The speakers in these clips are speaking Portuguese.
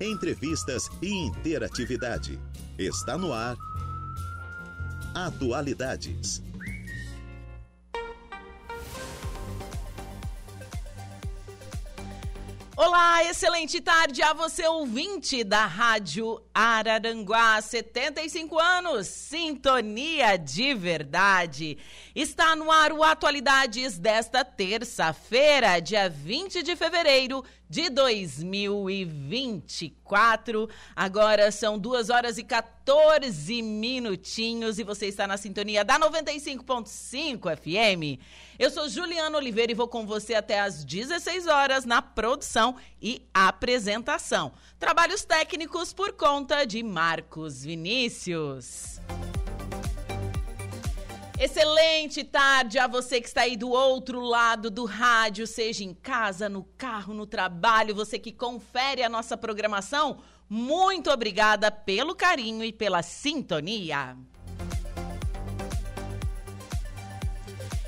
entrevistas e interatividade. Está no ar. Atualidades. Olá, excelente tarde a você, ouvinte da Rádio Araranguá, 75 anos, sintonia de verdade. Está no ar o Atualidades desta terça-feira, dia 20 de fevereiro de 2024. Agora são 2 horas e 14 minutinhos e você está na sintonia da 95.5 FM. Eu sou Juliana Oliveira e vou com você até às 16 horas na produção e apresentação. Trabalhos técnicos por conta de Marcos Vinícius. Excelente tarde a você que está aí do outro lado do rádio, seja em casa, no carro, no trabalho, você que confere a nossa programação. Muito obrigada pelo carinho e pela sintonia.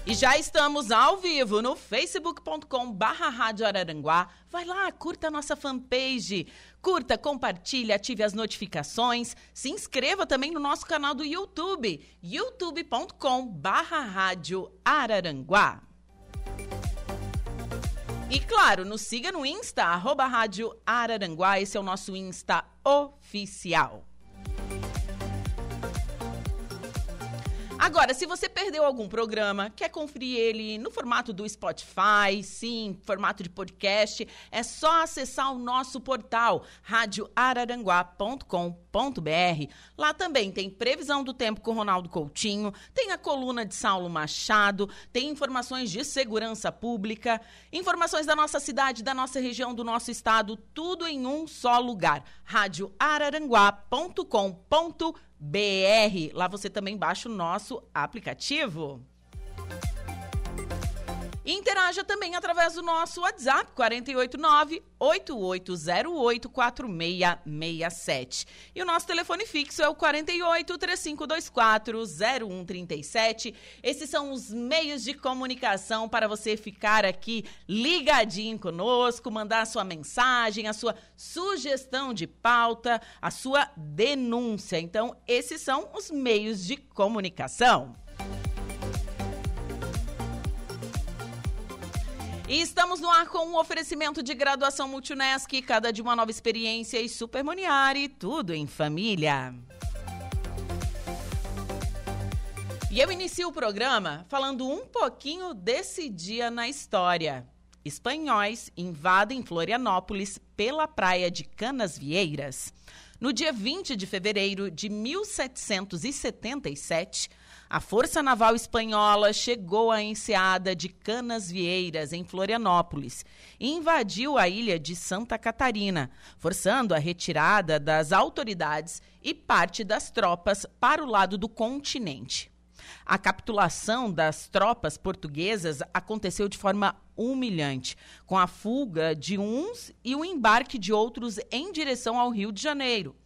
E já estamos ao vivo no facebook.com barra. Vai lá, curta a nossa fanpage, curta, compartilhe, ative as notificações, se inscreva também no nosso canal do YouTube, youtube.com barra Rádio Araranguá. E claro, nos siga no Insta, arroba Rádio Araranguá, esse é o nosso Insta oficial. Agora, se você perdeu algum programa, quer conferir ele no formato do Spotify, sim, formato de podcast, é só acessar o nosso portal radioararanguá.com.br. Lá também tem previsão do tempo com Ronaldo Coutinho, tem a coluna de Saulo Machado, tem informações de segurança pública, informações da nossa cidade, da nossa região, do nosso estado, tudo em um só lugar. radioararanguá.com.br BR. Lá você também baixa o nosso aplicativo. Interaja também através do nosso WhatsApp 489-8808-4667. E o nosso telefone fixo é o 48 3524 0137. Esses são os meios de comunicação para você ficar aqui ligadinho conosco, mandar a sua mensagem, a sua sugestão de pauta, a sua denúncia. Então, esses são os meios de comunicação. E estamos no ar com um oferecimento de graduação Multunesc, cada de uma nova experiência e Supermoniari, tudo em família. E eu inicio o programa falando um pouquinho desse dia na história. Espanhóis invadem Florianópolis pela praia de Canasvieiras. No dia 20 de fevereiro de 1777, a Força Naval Espanhola chegou à enseada de Canas Vieiras, em Florianópolis, e invadiu a ilha de Santa Catarina, forçando a retirada das autoridades e parte das tropas para o lado do continente. A capitulação das tropas portuguesas aconteceu de forma humilhante, com a fuga de uns e o embarque de outros em direção ao Rio de Janeiro.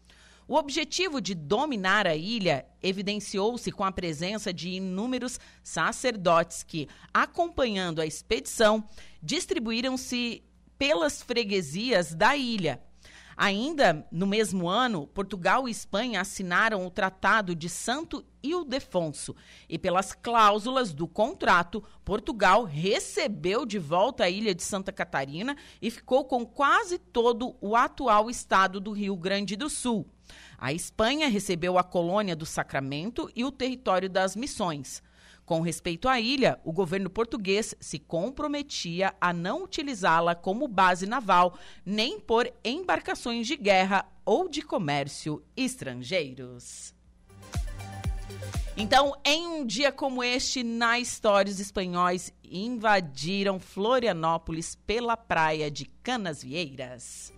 O objetivo de dominar a ilha evidenciou-se com a presença de inúmeros sacerdotes que, acompanhando a expedição, distribuíram-se pelas freguesias da ilha. Ainda no mesmo ano, Portugal e Espanha assinaram o Tratado de Santo Ildefonso e, pelas cláusulas do contrato, Portugal recebeu de volta a ilha de Santa Catarina e ficou com quase todo o atual estado do Rio Grande do Sul. A Espanha recebeu a colônia do Sacramento e o território das Missões. Com respeito à ilha, o governo português se comprometia a não utilizá-la como base naval, nem por embarcações de guerra ou de comércio estrangeiros. Então, em um dia como este, na história, os espanhóis invadiram Florianópolis pela praia de Canasvieiras.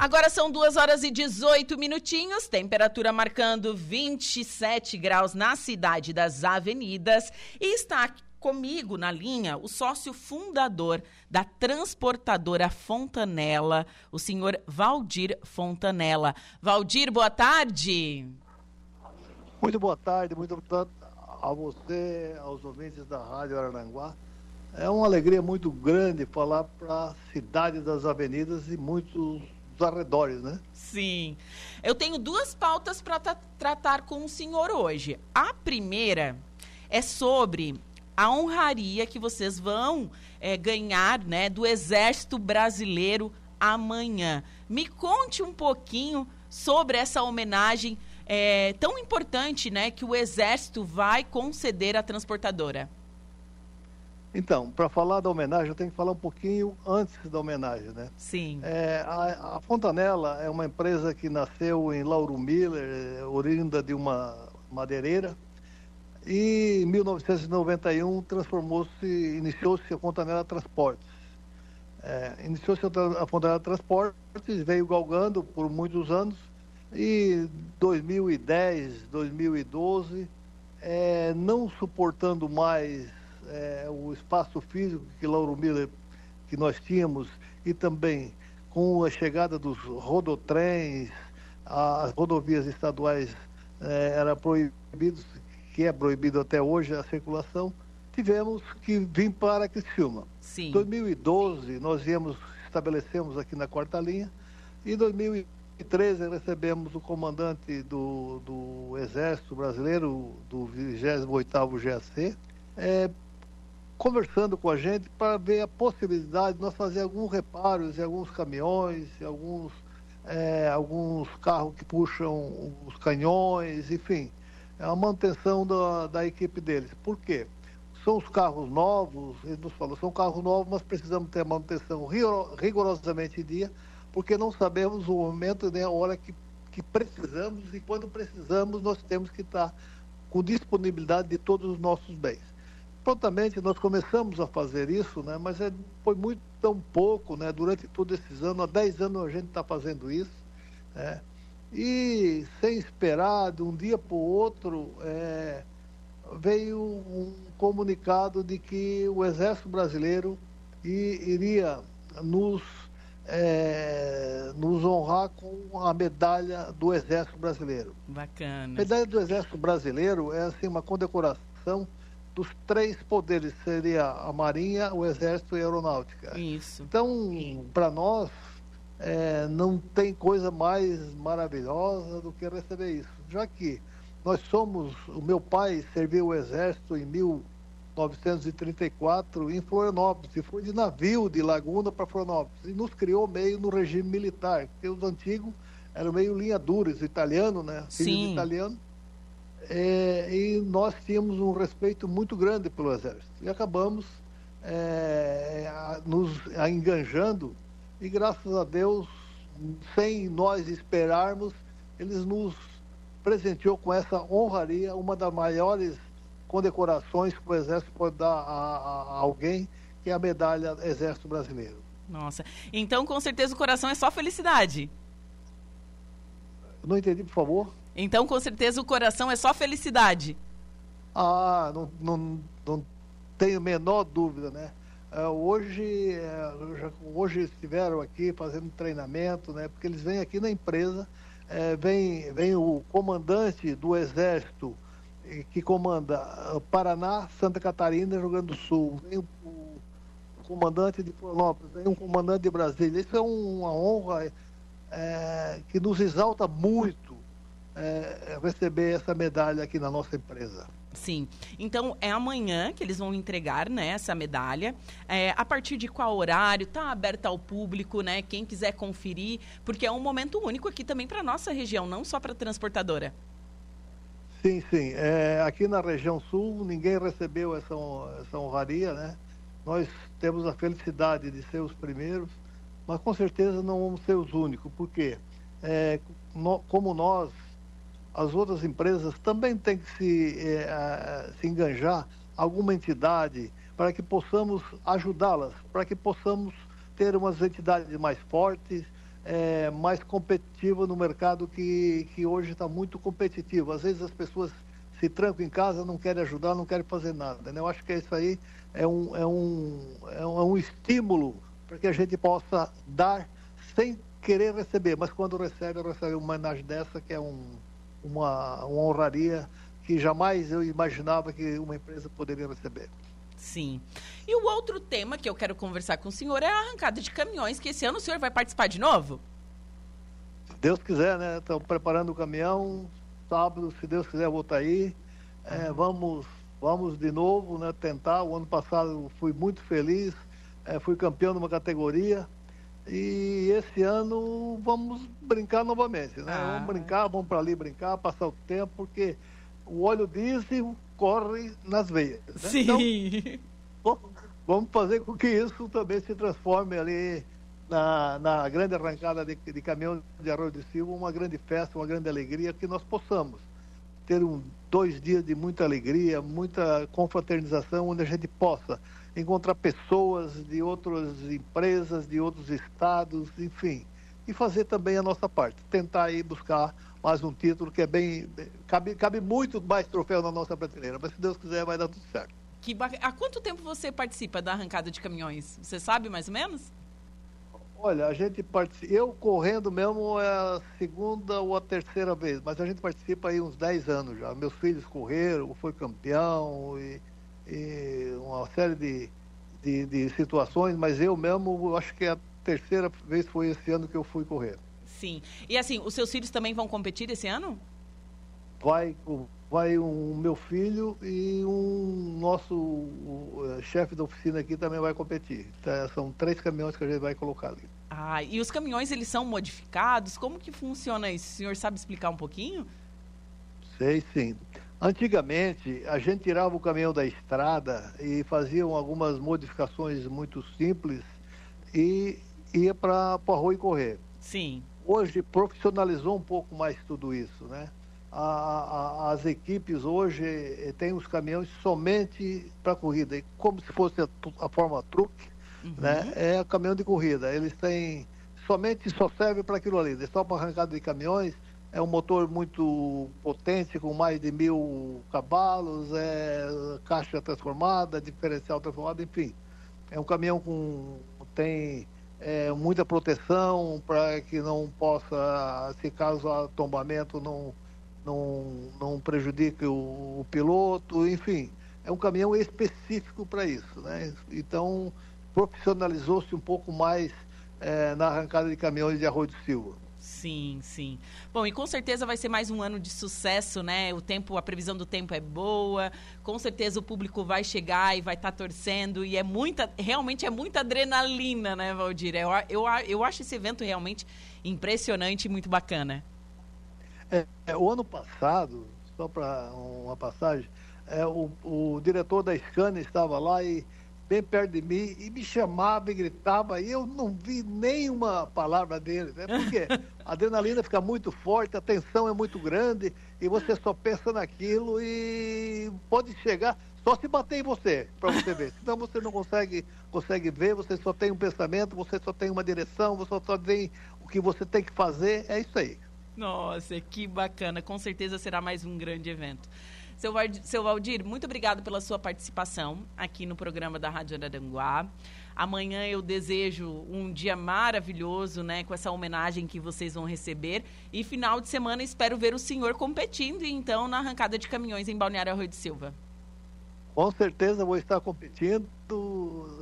Agora são 2 horas e 18 minutinhos, temperatura marcando 27 graus na cidade das avenidas. E está comigo na linha o sócio fundador da transportadora Fontanela, o senhor Valdir Fontanella. Valdir, boa tarde. Muito boa tarde, muito tarde a você, aos ouvintes da Rádio Arananguá. É uma alegria muito grande falar para a cidade das avenidas e muitos arredores, né? Sim. Eu tenho duas pautas para tratar com o senhor hoje. A primeira é sobre a honraria que vocês vão é, ganhar né, do Exército Brasileiro amanhã. Me conte um pouquinho sobre essa homenagem é, tão importante né, que o Exército vai conceder à transportadora. Então, para falar da homenagem, eu tenho que falar um pouquinho antes da homenagem, né? Sim. É, a, a, Fontanella é uma empresa que nasceu em Lauro Miller, é, oriunda de uma madeireira, e em 1991 transformou-se, iniciou-se a Fontanella Transportes. É, iniciou-se a Fontanella Transportes, veio galgando por muitos anos, e 2010, 2012, é, não suportando mais é, o espaço físico que Lauro Miller, que nós tínhamos, e também com a chegada dos rodotrens, as rodovias estaduais é, era proibidos, que é proibido até hoje a circulação, tivemos que vir para Criciúma. Em 2012 nós viemos, estabelecemos aqui na quarta linha, e em 2013 recebemos o comandante do, do Exército Brasileiro, do 28º GAC, é, conversando com a gente para ver a possibilidade de nós fazer alguns reparos em alguns caminhões, em alguns, é, alguns carros que puxam os canhões, enfim, é a manutenção da, da equipe deles. Por quê? São os carros novos, ele nos falou, são carros novos, mas precisamos ter a manutenção rigorosamente em dia, porque não sabemos o momento nem a hora que, que precisamos e quando precisamos nós temos que estar com disponibilidade de todos os nossos bens prontamente nós começamos a fazer isso, né? mas é, foi muito tão pouco, né? durante todos esses anos, há 10 anos a gente está fazendo isso, né? e sem esperar, de um dia para o outro, é, veio um comunicado de que o Exército Brasileiro iria nos, é, nos honrar com a medalha do Exército Brasileiro. Bacana. A medalha do Exército Brasileiro é assim, uma condecoração dos três poderes, seria a Marinha, o Exército e a Aeronáutica. Isso. Então, para nós, é, não tem coisa mais maravilhosa do que receber isso. Já que nós somos, o meu pai serviu o Exército em 1934 em Florianópolis, e foi de navio de Laguna para Florianópolis, e nos criou meio no regime militar, porque os antigos eram meio linha duras, italiano, né? Filho Sim. italiano é, e nós tínhamos um respeito muito grande pelo Exército. E acabamos é, nos a enganjando, e graças a Deus, sem nós esperarmos, eles nos presenteou com essa honraria, uma das maiores condecorações que o Exército pode dar a, a, a alguém, que é a medalha Exército Brasileiro. Nossa, então com certeza o coração é só felicidade. Não entendi, por favor. Então, com certeza, o coração é só felicidade. Ah, não, não, não tenho a menor dúvida, né? Uh, hoje, uh, hoje estiveram aqui fazendo treinamento, né? Porque eles vêm aqui na empresa, uh, vem, vem o comandante do Exército que comanda Paraná, Santa Catarina e Rio Grande do Sul, vem o, o comandante de Florianópolis, vem um comandante de Brasília. Isso é uma honra que nos exalta muito é, receber essa medalha aqui na nossa empresa. Sim. Então é amanhã que eles vão entregar né, essa medalha. É, a partir de qual horário? Está aberta ao público, né? Quem quiser conferir, porque é um momento único aqui também para nossa região, não só para a transportadora. Sim, sim. É, aqui na região sul ninguém recebeu essa, essa honraria, né? Nós temos a felicidade de ser os primeiros, mas com certeza não vamos ser os únicos, porque é, no, como nós as outras empresas também têm que se, eh, se enganjar alguma entidade para que possamos ajudá-las, para que possamos ter umas entidades mais fortes, eh, mais competitivas no mercado que, que hoje está muito competitivo. Às vezes as pessoas se trancam em casa, não querem ajudar, não querem fazer nada. Né? Eu acho que isso aí é um, é um, é um, é um estímulo para que a gente possa dar sem querer receber, mas quando recebe, recebe uma homenagem dessa que é um uma, uma honraria que jamais eu imaginava que uma empresa poderia receber. Sim. E o outro tema que eu quero conversar com o senhor é a arrancada de caminhões, que esse ano o senhor vai participar de novo? Se Deus quiser, né? Estamos preparando o caminhão. Sábado, se Deus quiser, eu vou estar aí. É, vamos, vamos de novo, né? Tentar. O ano passado fui muito feliz. É, fui campeão de uma categoria. E esse ano vamos brincar novamente, né? Ah. Vamos brincar, vamos para ali brincar, passar o tempo, porque o óleo diesel corre nas veias. Né? Então, Sim. Bom, vamos fazer com que isso também se transforme ali na, na grande arrancada de, de caminhão de Arroio de Silva, uma grande festa, uma grande alegria, que nós possamos ter um, dois dias de muita alegria, muita confraternização, onde a gente possa encontrar pessoas de outras empresas, de outros estados, enfim, e fazer também a nossa parte, tentar aí buscar mais um título que é bem, cabe, cabe muito mais troféu na nossa prateleira, mas se Deus quiser vai dar tudo certo. Que bac... Há quanto tempo você participa da arrancada de caminhões? Você sabe mais ou menos? Olha, a gente participa. Eu correndo mesmo é a segunda ou a terceira vez, mas a gente participa aí uns 10 anos já. Meus filhos correram, foi campeão e, e uma série de, de, de situações, mas eu mesmo acho que a terceira vez foi esse ano que eu fui correr. Sim. E assim, os seus filhos também vão competir esse ano? Vai, o- vai um meu filho e um nosso eh, chefe da oficina aqui também vai competir. Tá, São três caminhões que a gente vai colocar ali. Ah, e os caminhões, eles são modificados? Como que funciona isso? O senhor sabe explicar um pouquinho? Sei sim. Antigamente, a gente tirava o caminhão da estrada e faziam algumas modificações muito simples e ia para o arroio correr. Sim. Hoje profissionalizou um pouco mais tudo isso, né? A- a- as equipes hoje eh, têm os caminhões somente para corrida, e como se fosse a, a forma truque, Uhum. né? É caminhão de corrida. Eles têm somente só serve para aquilo ali, é só para arrancada de caminhões. É um motor muito potente, com mais de mil cavalos, é caixa transformada, diferencial transformado, enfim. É um caminhão com tem é, muita proteção para que não possa, se caso há tombamento, não, não, não prejudique o, o piloto, enfim. É um caminhão específico para isso, né? Então, profissionalizou-se um pouco mais eh, na arrancada de caminhões de Arroio de Silva. Sim, sim. Bom, e com certeza vai ser mais um ano de sucesso, né? O tempo, a previsão do tempo é boa. Com certeza o público vai chegar e vai estar torcendo e é muita, realmente é muita adrenalina, né, Valdir? Eu, eu, eu acho esse evento realmente impressionante e muito bacana. É, é, o ano passado, só para uma passagem, é, o, o diretor da Scania estava lá e bem perto de mim e me chamava e gritava e eu não vi nenhuma palavra dele, né? Porque a adrenalina fica muito forte, a tensão é muito grande e você só pensa naquilo e pode chegar só se bater em você, para você ver. Senão você não consegue, consegue ver, você só tem um pensamento, você só tem uma direção, você só tem o que você tem que fazer, é isso aí. Nossa, que bacana. Com certeza será mais um grande evento. Seu, seu Valdir, muito obrigado pela sua participação aqui no programa da Rádio Araranguá. Amanhã eu desejo um dia maravilhoso, né, com essa homenagem que vocês vão receber. E final de semana espero ver o senhor competindo, então, na arrancada de caminhões em Balneário Arroio de Silva. Com certeza vou estar competindo.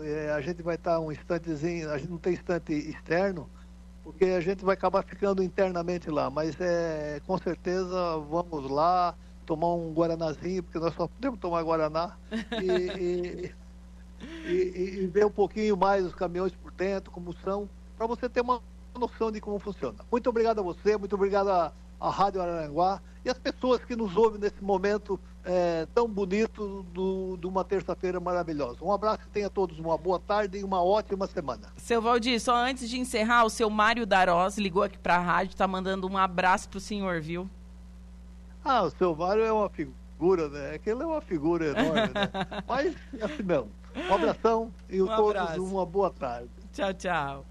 É, a gente vai estar um instantezinho, a gente não tem instante externo, porque a gente vai acabar ficando internamente lá. Mas é, com certeza vamos lá tomar um guaranazinho, porque nós só podemos tomar guaraná e, e, e- e ver um pouquinho mais os caminhões por dentro, como são, para você ter uma noção de como funciona. Muito obrigado a você, muito obrigado à, à Rádio Araranguá e às pessoas que nos ouvem nesse momento é, tão bonito do- de uma terça-feira maravilhosa. Um abraço e tenha todos uma boa tarde e uma ótima semana. Seu Valdir, só antes de encerrar, o seu Mário Darós ligou aqui para a rádio, tá mandando um abraço pro senhor, viu? Ah, o seu Mário é uma figura, né? Aquele é uma figura enorme, né? Mas é assim mesmo. Um abração e Um todos abraço. uma boa tarde. Tchau, tchau.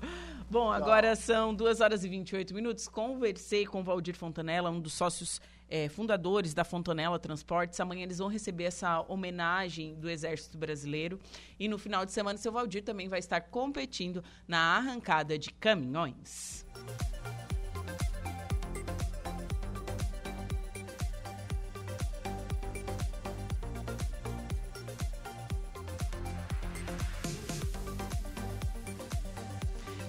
Bom, agora são 2 horas e 28 minutos. Conversei com o Valdir Fontanella, um dos sócios eh, fundadores da Fontanella Transportes. Amanhã eles vão receber essa homenagem do Exército Brasileiro. E no final de semana, seu Valdir também vai estar competindo na arrancada de caminhões.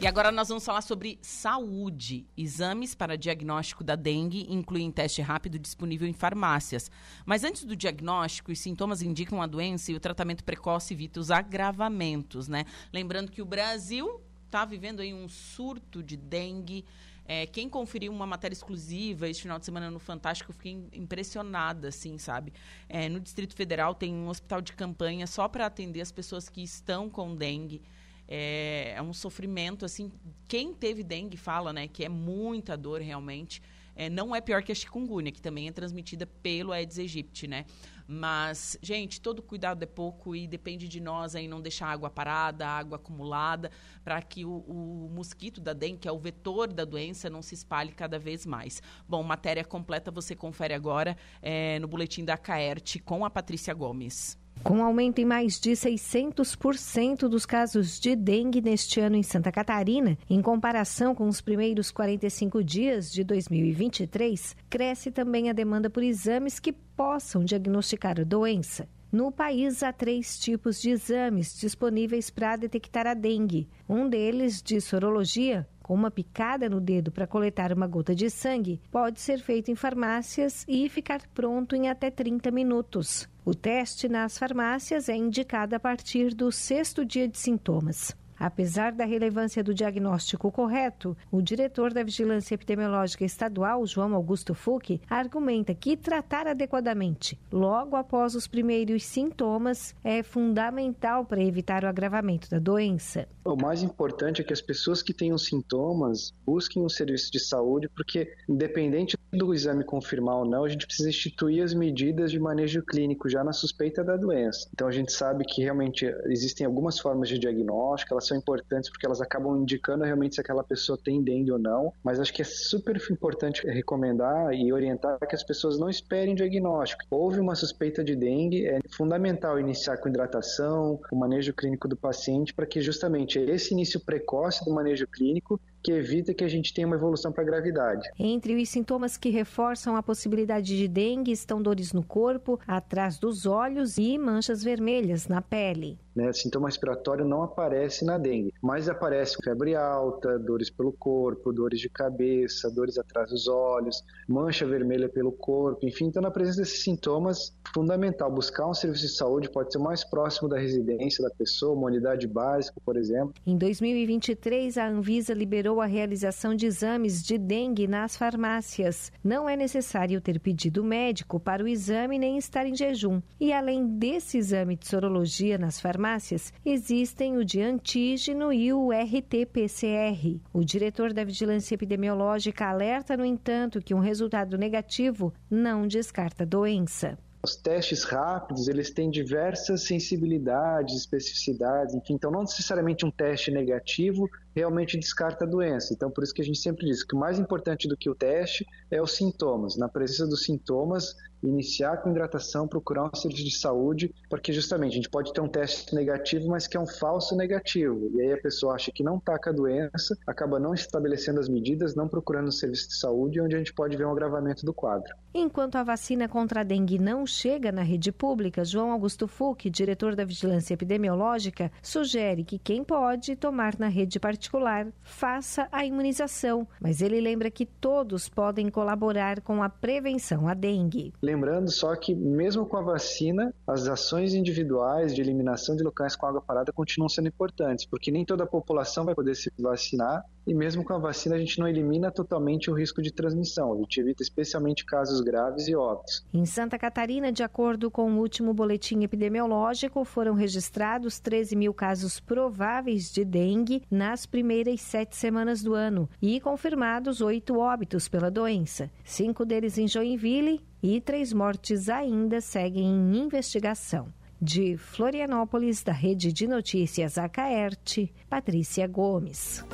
E agora nós vamos falar sobre saúde. Exames para diagnóstico da dengue incluem teste rápido disponível em farmácias. Mas antes do diagnóstico, os sintomas indicam a doença e o tratamento precoce evita os agravamentos, né? Lembrando que o Brasil está vivendo aí um surto de dengue. É, quem conferiu uma matéria exclusiva este final de semana no Fantástico, eu fiquei impressionada, assim, sabe? É, no Distrito Federal tem um hospital de campanha só para atender as pessoas que estão com dengue. É, é, um sofrimento, assim, quem teve dengue fala, né, que é muita dor realmente. É, não é pior que a chikungunya, que também é transmitida pelo Aedes aegypti, né? Mas, gente, todo cuidado é pouco e depende de nós aí não deixar água parada, água acumulada, para que o, o, mosquito da dengue, que é o vetor da doença, não se espalhe cada vez mais. Bom, matéria completa você confere agora é, no boletim da Caerte com a Patrícia Gomes. Com aumento em mais de 600% dos casos de dengue neste ano em Santa Catarina, em comparação com os primeiros 45 dias de 2023, cresce também a demanda por exames que possam diagnosticar a doença. No país, há três tipos de exames disponíveis para detectar a dengue. Um deles, de sorologia, com uma picada no dedo para coletar uma gota de sangue, pode ser feito em farmácias e ficar pronto em até 30 minutos. O teste nas farmácias é indicado a partir do sexto dia de sintomas. Apesar da relevância do diagnóstico correto, o diretor da Vigilância Epidemiológica Estadual, João Augusto Fuque, argumenta que tratar adequadamente, logo após os primeiros sintomas, é fundamental para evitar o agravamento da doença. O mais importante é que as pessoas que tenham sintomas busquem um serviço de saúde, porque, independente do exame confirmar ou não, a gente precisa instituir as medidas de manejo clínico já na suspeita da doença. Então, a gente sabe que realmente existem algumas formas de diagnóstico, elas são importantes porque elas acabam indicando realmente se aquela pessoa tem dengue ou não, mas acho que é super importante recomendar e orientar que as pessoas não esperem diagnóstico. Houve uma suspeita de dengue, é fundamental iniciar com hidratação, o manejo clínico do paciente, para que justamente esse início precoce do manejo clínico que evita que a gente tenha uma evolução para a gravidade. Entre os sintomas que reforçam a possibilidade de dengue estão dores no corpo, atrás dos olhos e manchas vermelhas na pele. Né, sintoma respiratório não aparece na dengue, mas aparece febre alta, dores pelo corpo, dores de cabeça, dores atrás dos olhos, mancha vermelha pelo corpo, enfim, então na presença desses sintomas, fundamental buscar um serviço de saúde, pode ser mais próximo da residência da pessoa, uma unidade básica, por exemplo. Em 2023, a Anvisa liberou a realização de exames de dengue nas farmácias. Não é necessário ter pedido médico para o exame nem estar em jejum. E além desse exame de sorologia nas farmácias, existem o de antígeno e o RT-PCR. O diretor da Vigilância Epidemiológica alerta, no entanto, que um resultado negativo não descarta a doença. Os testes rápidos, eles têm diversas sensibilidades, especificidades, enfim, então não necessariamente um teste negativo realmente descarta a doença. Então, por isso que a gente sempre diz que o mais importante do que o teste é os sintomas. Na presença dos sintomas, iniciar com hidratação, procurar um serviço de saúde, porque justamente a gente pode ter um teste negativo, mas que é um falso negativo. E aí a pessoa acha que não está com a doença, acaba não estabelecendo as medidas, não procurando um serviço de saúde, onde a gente pode ver um agravamento do quadro. Enquanto a vacina contra a dengue não chega na rede pública, João Augusto Fuch, diretor da Vigilância Epidemiológica, sugere que quem pode tomar na rede particular faça a imunização, mas ele lembra que todos podem colaborar com a prevenção à dengue. Lembrando só que, mesmo com a vacina, as ações individuais de eliminação de locais com água parada continuam sendo importantes, porque nem toda a população vai poder se vacinar e mesmo com a vacina a gente não elimina totalmente o risco de transmissão, a gente evita especialmente casos graves e óbitos. Em Santa Catarina, de acordo com o último boletim epidemiológico, foram registrados 13 mil casos prováveis de dengue nas primeiras sete semanas do ano e confirmados oito óbitos pela doença, cinco deles em Joinville e três mortes ainda seguem em investigação. De Florianópolis, da Rede de Notícias Acaerte, Patrícia Gomes.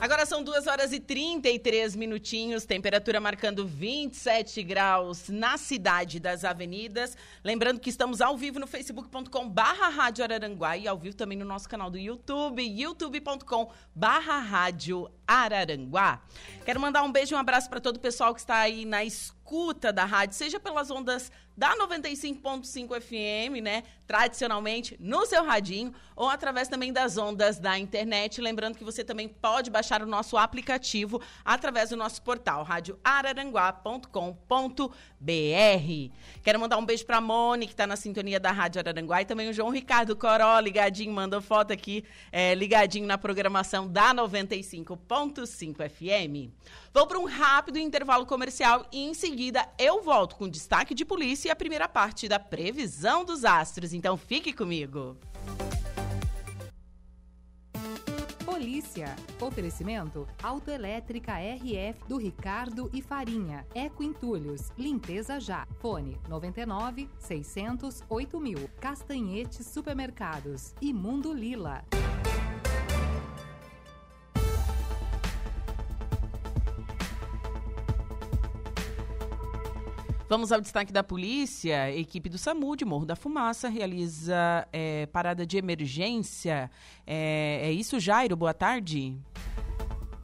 Agora são 2 horas e 33 minutinhos, temperatura marcando 27 graus na cidade das avenidas. Lembrando que estamos ao vivo no facebook.com barra Rádio Araranguá e ao vivo também no nosso canal do YouTube, youtube.com barra Rádio Araranguá. Quero mandar um beijo e um abraço para todo o pessoal que está aí na escuta da rádio, seja pelas ondas da 95.5 FM, né? Tradicionalmente no seu radinho, ou através também das ondas da internet. Lembrando que você também pode baixar o nosso aplicativo através do nosso portal radioararanguá.com.br. Quero mandar um beijo para Mone, que está na sintonia da Rádio Araranguá, e também o João Ricardo Coró, ligadinho, mandou foto aqui, é, ligadinho na programação da 95.5 FM. Vou para um rápido intervalo comercial e em seguida eu volto com destaque de polícia e a primeira parte da previsão dos astros. Então fique comigo. Polícia. Oferecimento Autoelétrica RF do Ricardo e Farinha. Eco Entulhos. Limpeza já. Fone 99 600 8000. Castanhetes Supermercados. E Mundo Lila. Vamos ao destaque da polícia. Equipe do SAMU de Morro da Fumaça realiza é, parada de emergência. É, é isso, Jairo? Boa tarde.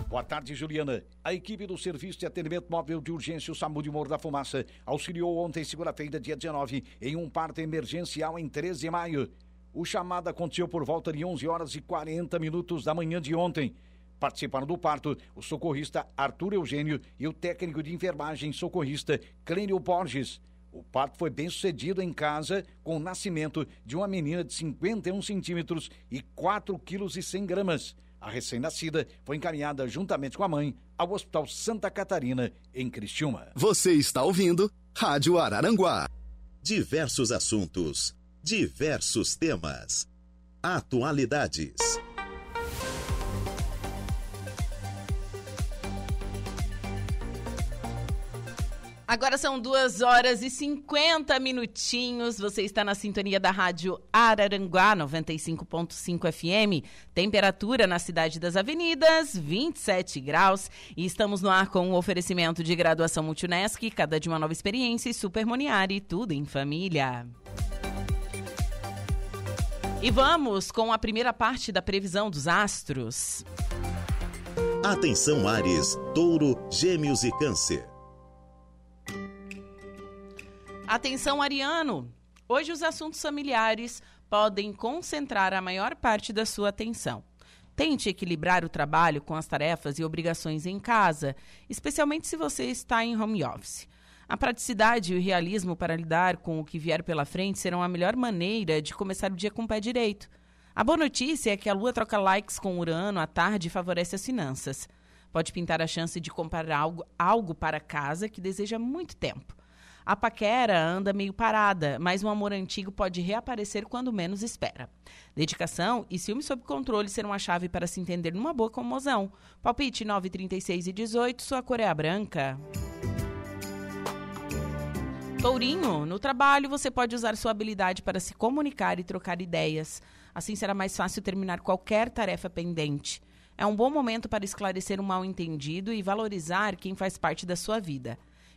Boa tarde, Juliana. A equipe do Serviço de Atendimento Móvel de Urgência, o SAMU de Morro da Fumaça, auxiliou ontem, segunda-feira, dia 19, em um parto emergencial em 13 de maio. O chamado aconteceu por volta de 11 horas e 40 minutos da manhã de ontem. Participaram do parto o socorrista Arthur Eugênio e o técnico de enfermagem socorrista Clênio Borges. O parto foi bem sucedido em casa com o nascimento de uma menina de 51 centímetros e 4 quilos e 100 gramas. A recém-nascida foi encaminhada juntamente com a mãe ao Hospital Santa Catarina, em Criciúma. Você está ouvindo Rádio Araranguá. Diversos assuntos, diversos temas. Atualidades. Agora são duas horas e 50 minutinhos. Você está na sintonia da Rádio Araranguá 95.5 FM. Temperatura na cidade das avenidas, 27 graus. E estamos no ar com o um oferecimento de graduação Multunesc, cada de uma nova experiência e Super Moniari, tudo em família. E vamos com a primeira parte da previsão dos astros. Atenção, Ares, Touro, Gêmeos e Câncer. Atenção, Ariano! Hoje os assuntos familiares podem concentrar a maior parte da sua atenção. Tente equilibrar o trabalho com as tarefas e obrigações em casa, especialmente se você está em home office. A praticidade e o realismo para lidar com o que vier pela frente serão a melhor maneira de começar o dia com o pé direito. A boa notícia é que a Lua troca likes com Urano à tarde e favorece as finanças. Pode pintar a chance de comprar algo, algo para casa que deseja muito tempo. A paquera anda meio parada, mas um amor antigo pode reaparecer quando menos espera. Dedicação e ciúme sob controle serão a chave para se entender numa boa comoção. Palpite 9, 36 e 18, sua cor é a branca. Tourinho, no trabalho você pode usar sua habilidade para se comunicar e trocar ideias. Assim será mais fácil terminar qualquer tarefa pendente. É um bom momento para esclarecer um mal-entendido e valorizar quem faz parte da sua vida.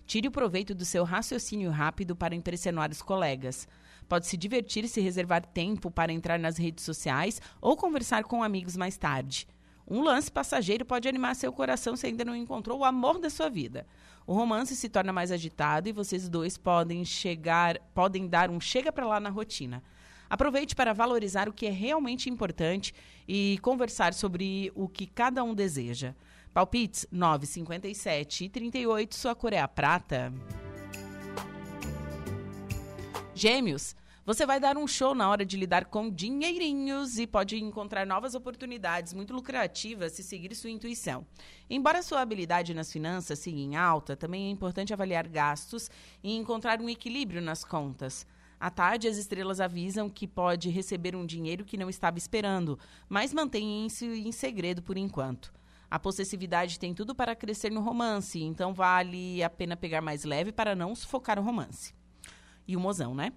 Tire o proveito do seu raciocínio rápido para impressionar os colegas. Pode se divertir se reservar tempo para entrar nas redes sociais ou conversar com amigos mais tarde. Um lance passageiro pode animar seu coração se ainda não encontrou o amor da sua vida. O romance se torna mais agitado e vocês dois podem chegar, podem dar um chega para lá na rotina. Aproveite para valorizar o que é realmente importante e conversar sobre o que cada um deseja. Palpites 9,57 e 38, sua cor é a prata. Gêmeos, você vai dar um show na hora de lidar com dinheirinhos e pode encontrar novas oportunidades muito lucrativas se seguir sua intuição. Embora sua habilidade nas finanças siga em alta, também é importante avaliar gastos e encontrar um equilíbrio nas contas. À tarde, as estrelas avisam que pode receber um dinheiro que não estava esperando, mas mantenha isso em segredo por enquanto. A possessividade tem tudo para crescer no romance, então vale a pena pegar mais leve para não sufocar o romance. e o mozão, né?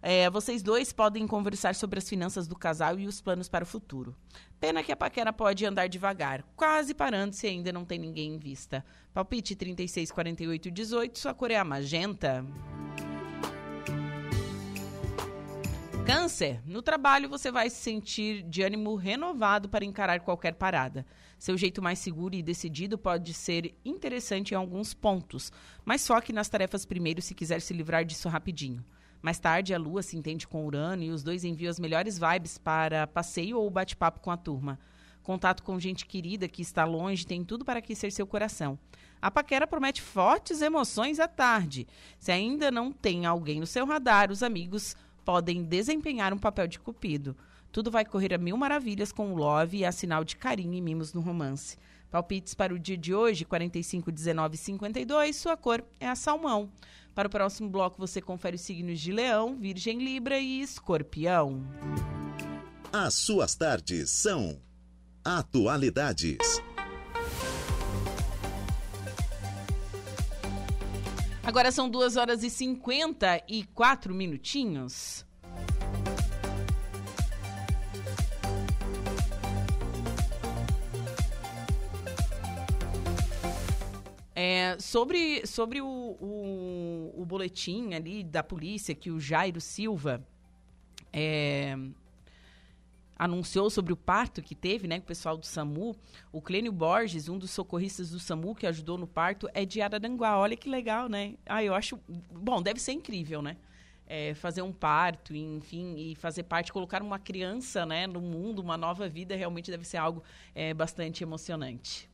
É, vocês dois podem conversar sobre as finanças do casal e os planos para o futuro. Pena que a paquera pode andar devagar, quase parando se ainda não tem ninguém em vista. Palpite 36, 48 18, sua cor é a magenta. Câncer. No trabalho você vai se sentir de ânimo renovado para encarar qualquer parada. Seu jeito mais seguro e decidido pode ser interessante em alguns pontos, mas foque nas tarefas primeiro se quiser se livrar disso rapidinho. Mais tarde, a Lua se entende com Urano e os dois enviam as melhores vibes para passeio ou bate-papo com a turma. Contato com gente querida que está longe tem tudo para aquecer seu coração. A paquera promete fortes emoções à tarde. Se ainda não tem alguém no seu radar, os amigos podem desempenhar um papel de cupido. Tudo vai correr a mil maravilhas com o love e a sinal de carinho e mimos no romance. Palpites para o dia de hoje, 45, 19 52. Sua cor é a salmão. Para o próximo bloco, você confere os signos de Leão, Virgem, Libra e Escorpião. As suas tardes são Atualidades. Agora são 2 horas e 54 minutinhos. É, sobre sobre o, o, o, boletim ali da polícia que o Jairo Silva é, anunciou sobre o parto que teve, né, com o pessoal do SAMU, o Clênio Borges, um dos socorristas do SAMU que ajudou no parto, é de Araranguá. Olha que legal, né? Ah, eu acho... Bom, deve ser incrível, né? É, fazer um parto, enfim, e fazer parte, colocar uma criança, né, no mundo, uma nova vida, realmente deve ser algo é, bastante emocionante.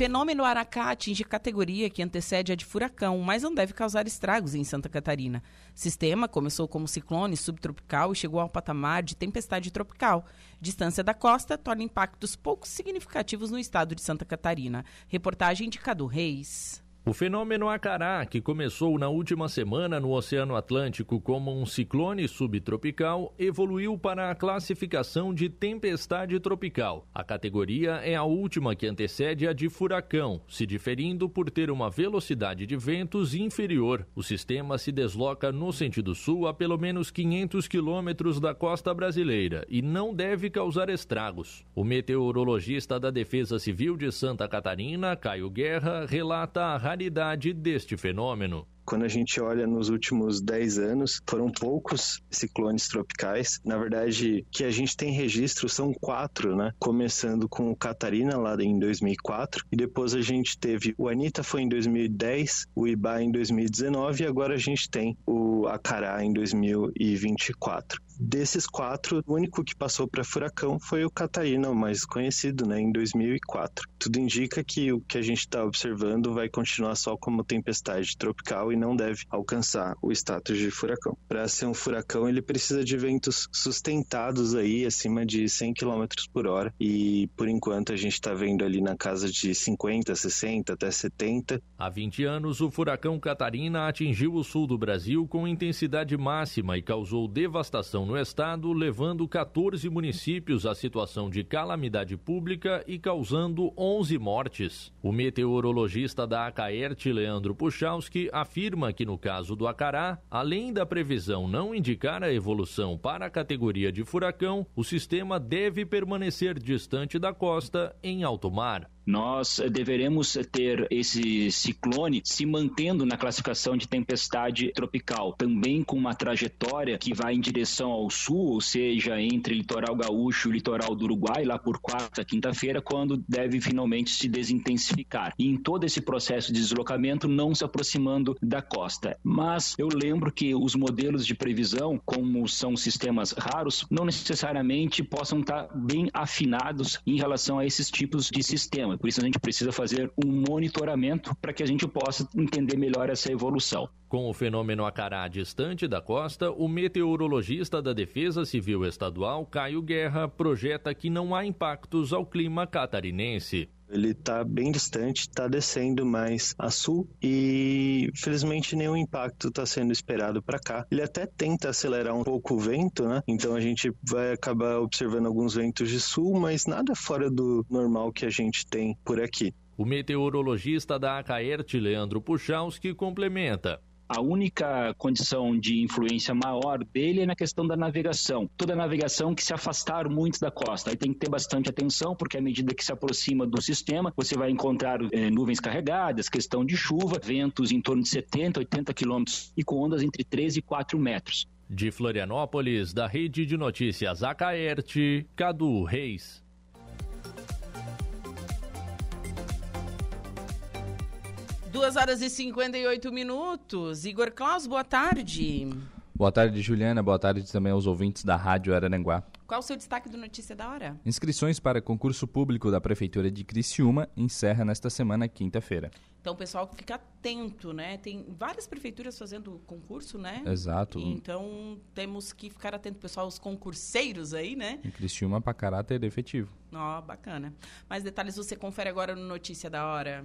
Fenômeno Aracá atinge categoria que antecede a de furacão, mas não deve causar estragos em Santa Catarina. Sistema começou como ciclone subtropical e chegou ao patamar de tempestade tropical. Distância da costa torna impactos pouco significativos no estado de Santa Catarina. Reportagem de Cadu Reis. O fenômeno Acará, que começou na última semana no Oceano Atlântico como um ciclone subtropical, evoluiu para a classificação de tempestade tropical. A categoria é a última que antecede a de furacão, se diferindo por ter uma velocidade de ventos inferior. O sistema se desloca no sentido sul a pelo menos 500 quilômetros da costa brasileira e não deve causar estragos. O meteorologista da Defesa Civil de Santa Catarina, Caio Guerra, relata a raridade deste fenômeno. Quando a gente olha nos últimos 10 anos, foram poucos ciclones tropicais. Na verdade, que a gente tem registro são quatro, né? Começando com o Catarina lá em 2004 e depois a gente teve o Anita foi em 2010, o Iba em 2019 e agora a gente tem o Acará em 2024. Desses quatro, o único que passou para furacão foi o Catarina, o mais conhecido, né, em 2004. Tudo indica que o que a gente está observando vai continuar só como tempestade tropical e não deve alcançar o status de furacão. Para ser um furacão, ele precisa de ventos sustentados aí acima de 100 km por hora e por enquanto a gente está vendo ali na casa de 50, 60 até 70. Há 20 anos, o furacão Catarina atingiu o sul do Brasil com intensidade máxima e causou devastação no estado, levando 14 municípios à situação de calamidade pública e causando 11 mortes. O meteorologista da Acaert, Leandro Puchalski, afirma que no caso do Acará, além da previsão não indicar a evolução para a categoria de furacão, o sistema deve permanecer distante da costa em alto mar nós deveremos ter esse ciclone se mantendo na classificação de tempestade tropical, também com uma trajetória que vai em direção ao sul, ou seja, entre litoral gaúcho e litoral do Uruguai, lá por quarta, quinta-feira, quando deve finalmente se desintensificar. E em todo esse processo de deslocamento, não se aproximando da costa. Mas eu lembro que os modelos de previsão, como são sistemas raros, não necessariamente possam estar bem afinados em relação a esses tipos de sistemas sistema. Por isso a gente precisa fazer um monitoramento para que a gente possa entender melhor essa evolução. Com o fenômeno Acará distante da costa, o meteorologista da Defesa Civil Estadual, Caio Guerra, projeta que não há impactos ao clima catarinense. Ele está bem distante, está descendo mais a sul e felizmente nenhum impacto está sendo esperado para cá. Ele até tenta acelerar um pouco o vento, né? Então a gente vai acabar observando alguns ventos de sul, mas nada fora do normal que a gente tem por aqui. O meteorologista da Acaerte, Leandro Puchalski, complementa. A única condição de influência maior dele é na questão da navegação. Toda navegação que se afastar muito da costa. Aí tem que ter bastante atenção, porque à medida que se aproxima do sistema, você vai encontrar é, nuvens carregadas, questão de chuva, ventos em torno de 70, 80 quilômetros e com ondas entre 13 e 4 metros. De Florianópolis, da Rede de Notícias Acaerte, Cadu Reis. Duas horas e 58 minutos. Igor Klaus, boa tarde. Boa tarde, Juliana. Boa tarde também aos ouvintes da Rádio Araranguá. Qual o seu destaque do Notícia da Hora? Inscrições para concurso público da Prefeitura de Criciúma encerra nesta semana, quinta-feira. Então, pessoal, fica atento, né? Tem várias prefeituras fazendo concurso, né? Exato. Então, temos que ficar atento, pessoal, os concurseiros aí, né? Em Criciúma para caráter efetivo. Ó, oh, bacana. Mais detalhes você confere agora no Notícia da Hora.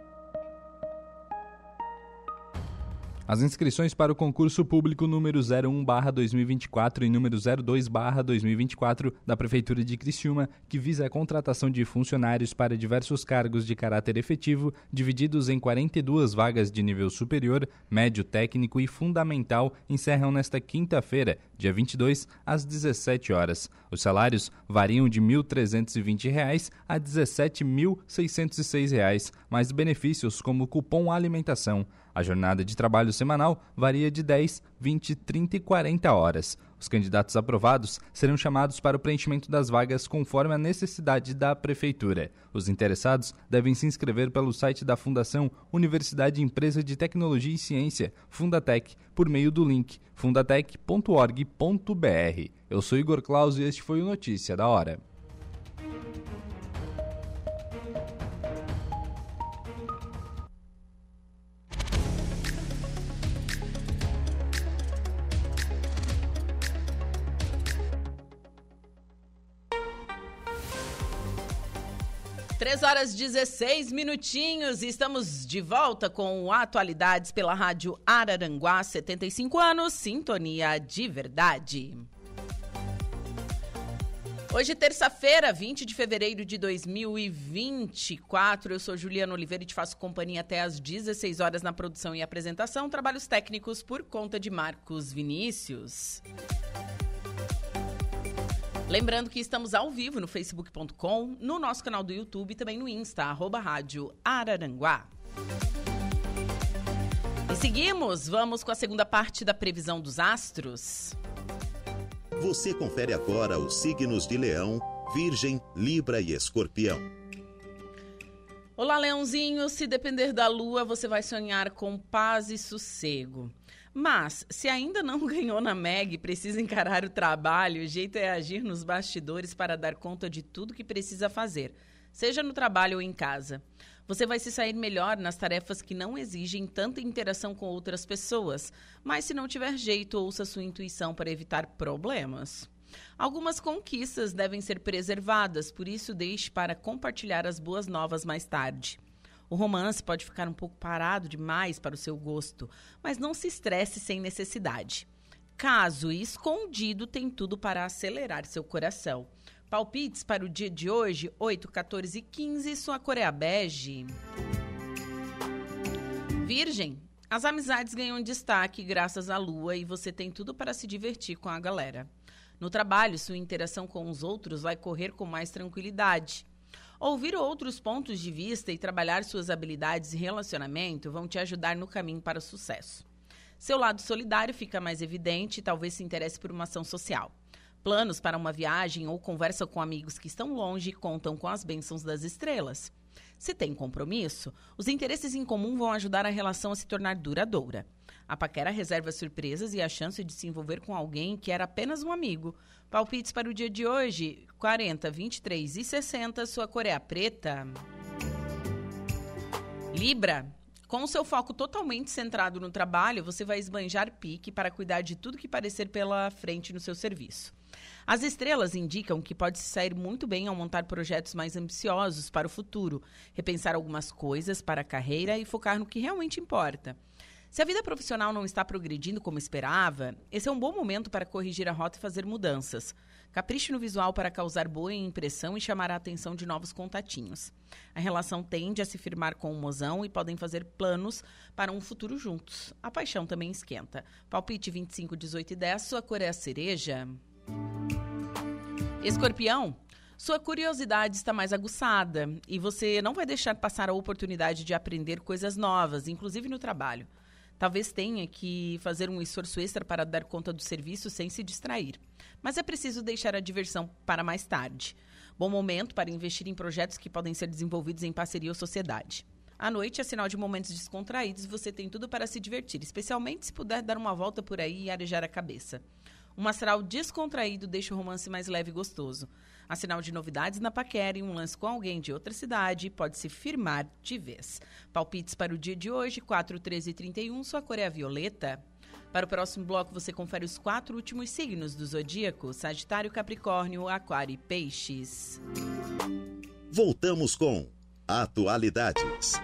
As inscrições para o concurso público número 01/2024 e número 02/2024 da Prefeitura de Criciúma, que visa a contratação de funcionários para diversos cargos de caráter efetivo, divididos em 42 vagas de nível superior, médio técnico e fundamental, encerram nesta quinta-feira, dia 22, às 17 horas. Os salários variam de R$ 1.320 a R$ 17.606, mais benefícios como cupom alimentação. A jornada de trabalho semanal varia de 10, 20, 30 e 40 horas. Os candidatos aprovados serão chamados para o preenchimento das vagas conforme a necessidade da Prefeitura. Os interessados devem se inscrever pelo site da Fundação Universidade Empresa de Tecnologia e Ciência, Fundatec, por meio do link fundatec.org.br. Eu sou Igor Claus e este foi o Notícia da Hora. Três horas 16 minutinhos e estamos de volta com atualidades pela Rádio Araranguá, 75 anos, sintonia de verdade. Hoje, terça-feira, 20 de fevereiro de 2024. Eu sou Juliana Oliveira e te faço companhia até às 16 horas na produção e apresentação. Trabalhos técnicos por conta de Marcos Vinícius. Lembrando que estamos ao vivo no facebook.com, no nosso canal do YouTube e também no Insta, arroba Rádio Araranguá. E seguimos, vamos com a segunda parte da previsão dos astros. Você confere agora os signos de Leão, Virgem, Libra e Escorpião. Olá, Leãozinho. Se depender da lua, você vai sonhar com paz e sossego. Mas, se ainda não ganhou na MEG precisa encarar o trabalho, o jeito é agir nos bastidores para dar conta de tudo que precisa fazer, seja no trabalho ou em casa. Você vai se sair melhor nas tarefas que não exigem tanta interação com outras pessoas, mas se não tiver jeito, ouça sua intuição para evitar problemas. Algumas conquistas devem ser preservadas, por isso deixe para compartilhar as boas novas mais tarde. O romance pode ficar um pouco parado demais para o seu gosto, mas não se estresse sem necessidade. Caso escondido, tem tudo para acelerar seu coração. Palpites para o dia de hoje, 8, 14 e 15, sua cor é bege. Virgem, as amizades ganham destaque graças à lua e você tem tudo para se divertir com a galera. No trabalho, sua interação com os outros vai correr com mais tranquilidade. Ouvir outros pontos de vista e trabalhar suas habilidades e relacionamento vão te ajudar no caminho para o sucesso. Seu lado solidário fica mais evidente e talvez se interesse por uma ação social. Planos para uma viagem ou conversa com amigos que estão longe contam com as bênçãos das estrelas. Se tem compromisso, os interesses em comum vão ajudar a relação a se tornar duradoura. A paquera reserva surpresas e a chance de se envolver com alguém que era apenas um amigo. Palpites para o dia de hoje: 40, 23 e 60. Sua cor é a preta. Libra. Com seu foco totalmente centrado no trabalho, você vai esbanjar pique para cuidar de tudo que parecer pela frente no seu serviço. As estrelas indicam que pode se sair muito bem ao montar projetos mais ambiciosos para o futuro, repensar algumas coisas para a carreira e focar no que realmente importa. Se a vida profissional não está progredindo como esperava, esse é um bom momento para corrigir a rota e fazer mudanças. Capriche no visual para causar boa impressão e chamar a atenção de novos contatinhos. A relação tende a se firmar com o mozão e podem fazer planos para um futuro juntos. A paixão também esquenta. Palpite 25, 18 e 10, sua cor é a cereja. Escorpião, sua curiosidade está mais aguçada e você não vai deixar passar a oportunidade de aprender coisas novas, inclusive no trabalho. Talvez tenha que fazer um esforço extra para dar conta do serviço sem se distrair. Mas é preciso deixar a diversão para mais tarde. Bom momento para investir em projetos que podem ser desenvolvidos em parceria ou sociedade. À noite é sinal de momentos descontraídos você tem tudo para se divertir, especialmente se puder dar uma volta por aí e arejar a cabeça. Um astral descontraído deixa o romance mais leve e gostoso. A sinal de novidades na paquera e um lance com alguém de outra cidade pode se firmar de vez. Palpites para o dia de hoje, 4, 13 e 31, sua cor é a violeta. Para o próximo bloco, você confere os quatro últimos signos do zodíaco: Sagitário, Capricórnio, Aquário e Peixes. Voltamos com Atualidades.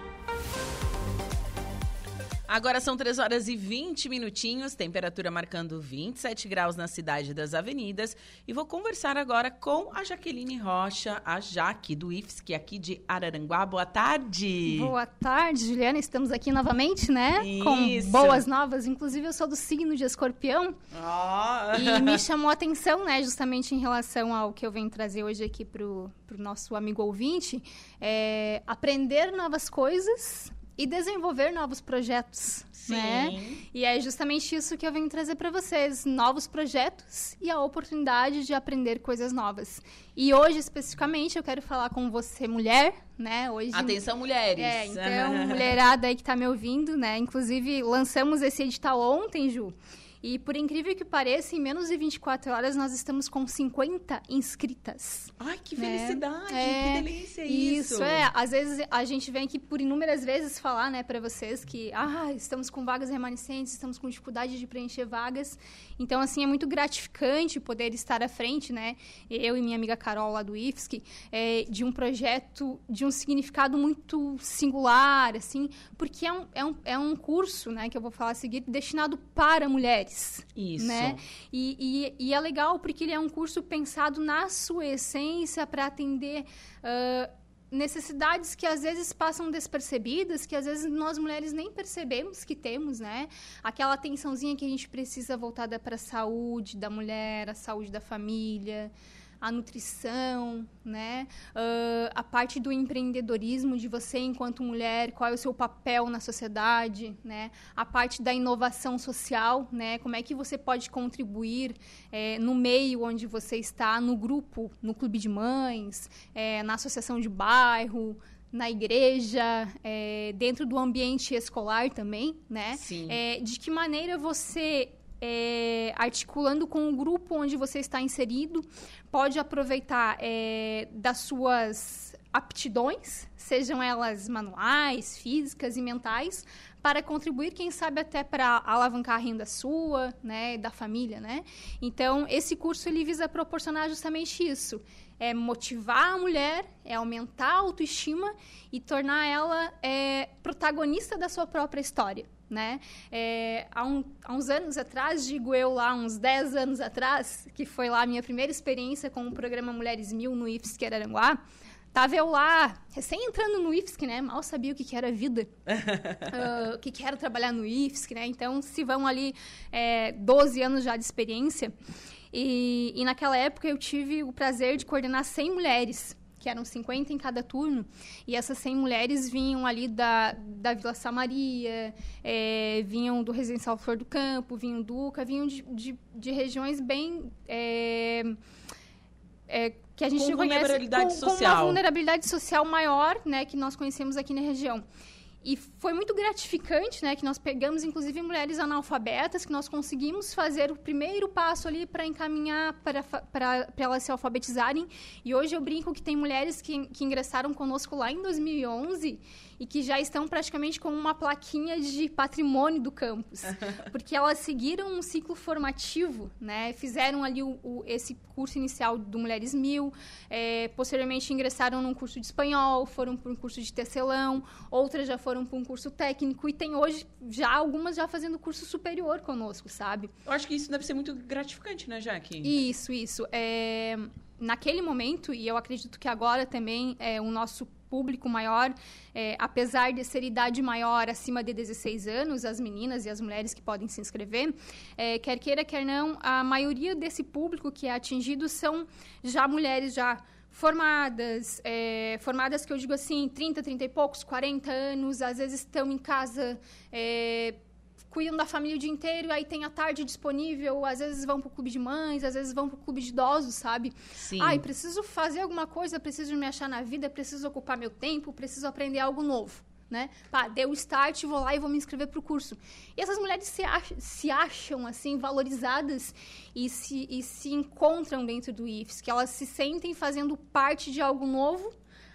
Agora são 3 horas e 20 minutinhos, temperatura marcando 27 graus na cidade das avenidas. E vou conversar agora com a Jaqueline Rocha, a Jaque do IFSC, aqui de Araranguá. Boa tarde! Boa tarde, Juliana. Estamos aqui novamente, né? Isso. Com boas novas. Inclusive, eu sou do signo de escorpião. Oh. E me chamou a atenção, né? Justamente em relação ao que eu venho trazer hoje aqui pro, pro nosso amigo ouvinte. É aprender novas coisas e desenvolver novos projetos, Sim. né? E é justamente isso que eu venho trazer para vocês, novos projetos e a oportunidade de aprender coisas novas. E hoje especificamente eu quero falar com você mulher, né? Hoje Atenção mulheres. É, então mulherada aí que tá me ouvindo, né? Inclusive lançamos esse edital ontem, Ju. E por incrível que pareça, em menos de 24 horas nós estamos com 50 inscritas. Ai, que né? felicidade, É, que delícia isso. Isso, é. Às vezes a gente vem aqui por inúmeras vezes falar, né, para vocês que, ah, estamos com vagas remanescentes, estamos com dificuldade de preencher vagas. Então, assim, é muito gratificante poder estar à frente, né, eu e minha amiga Carol lá do IFSC, é, de um projeto de um significado muito singular, assim, porque é um, é um, é um curso, né, que eu vou falar a seguir, destinado para mulheres. Isso. Né? E, e, e é legal porque ele é um curso pensado na sua essência para atender ah, necessidades que às vezes passam despercebidas, que às vezes nós mulheres nem percebemos que temos, né? Aquela atençãozinha que a gente precisa voltada para a saúde da mulher, a saúde da família, a nutrição, né? Ah, a parte do empreendedorismo de você enquanto mulher, qual é o seu papel na sociedade, né? A parte da inovação social, né? Como é que você pode contribuir eh, no meio onde você está, no grupo, no clube de mães, eh, na associação de bairro, na igreja, eh, dentro do ambiente escolar também, né? Sim. É, de que maneira você, é, articulando com o grupo onde você está inserido, pode aproveitar é, das suas aptidões, sejam elas manuais, físicas e mentais, para contribuir, quem sabe até para alavancar a renda sua, né, da família, né? Então, esse curso ele visa proporcionar justamente isso, é motivar a mulher, é aumentar a autoestima e tornar ela é, protagonista da sua própria história. Né? É, há, um, há, uns anos atrás, digo eu lá, uns 10 anos atrás, que foi lá a minha primeira experiência com o programa Mulheres Mil no IFSC Araranguá, Tava eu lá, recém entrando no IFSC, né? Mal sabia o que, que era vida, uh, o que, que era trabalhar no IFSC, né? Então, se vão ali é, 12 anos já de experiência. E, e naquela época eu tive o prazer de coordenar 100 mulheres que eram 50 em cada turno, e essas 100 mulheres vinham ali da, da Vila Samaria, é, vinham do Residencial Flor do Campo, vinham do UCA, vinham de, de, de regiões bem... É, é, que a gente com conhece vulnerabilidade com, social. com uma vulnerabilidade social maior, né, que nós conhecemos aqui na região. E foi muito gratificante, né, que nós pegamos inclusive mulheres analfabetas, que nós conseguimos fazer o primeiro passo ali para encaminhar para elas se alfabetizarem. E hoje eu brinco que tem mulheres que, que ingressaram conosco lá em 2011 e que já estão praticamente com uma plaquinha de patrimônio do campus, porque elas seguiram um ciclo formativo, né? Fizeram ali o, o, esse curso inicial do Mulheres Mil, é, posteriormente ingressaram num curso de espanhol, foram para um curso de tecelão, outras já foram para um curso técnico e tem hoje já algumas já fazendo curso superior conosco, sabe? Eu acho que isso deve ser muito gratificante, né, Jaque? Isso, isso. É, naquele momento, e eu acredito que agora também é, o nosso público maior, é, apesar de ser idade maior, acima de 16 anos, as meninas e as mulheres que podem se inscrever, é, quer queira, quer não, a maioria desse público que é atingido são já mulheres já formadas, é, formadas que eu digo assim, 30, 30 e poucos, 40 anos, às vezes estão em casa é, cuidam da família o dia inteiro, aí tem a tarde disponível, às vezes vão pro clube de mães, às vezes vão pro clube de idosos, sabe? Sim. Ai, preciso fazer alguma coisa, preciso me achar na vida, preciso ocupar meu tempo, preciso aprender algo novo. Né? Pá, deu start, vou lá e vou me inscrever para o curso. E essas mulheres se, ach se acham, assim, valorizadas e se, e se encontram dentro do IFES, que elas se sentem fazendo parte de algo novo,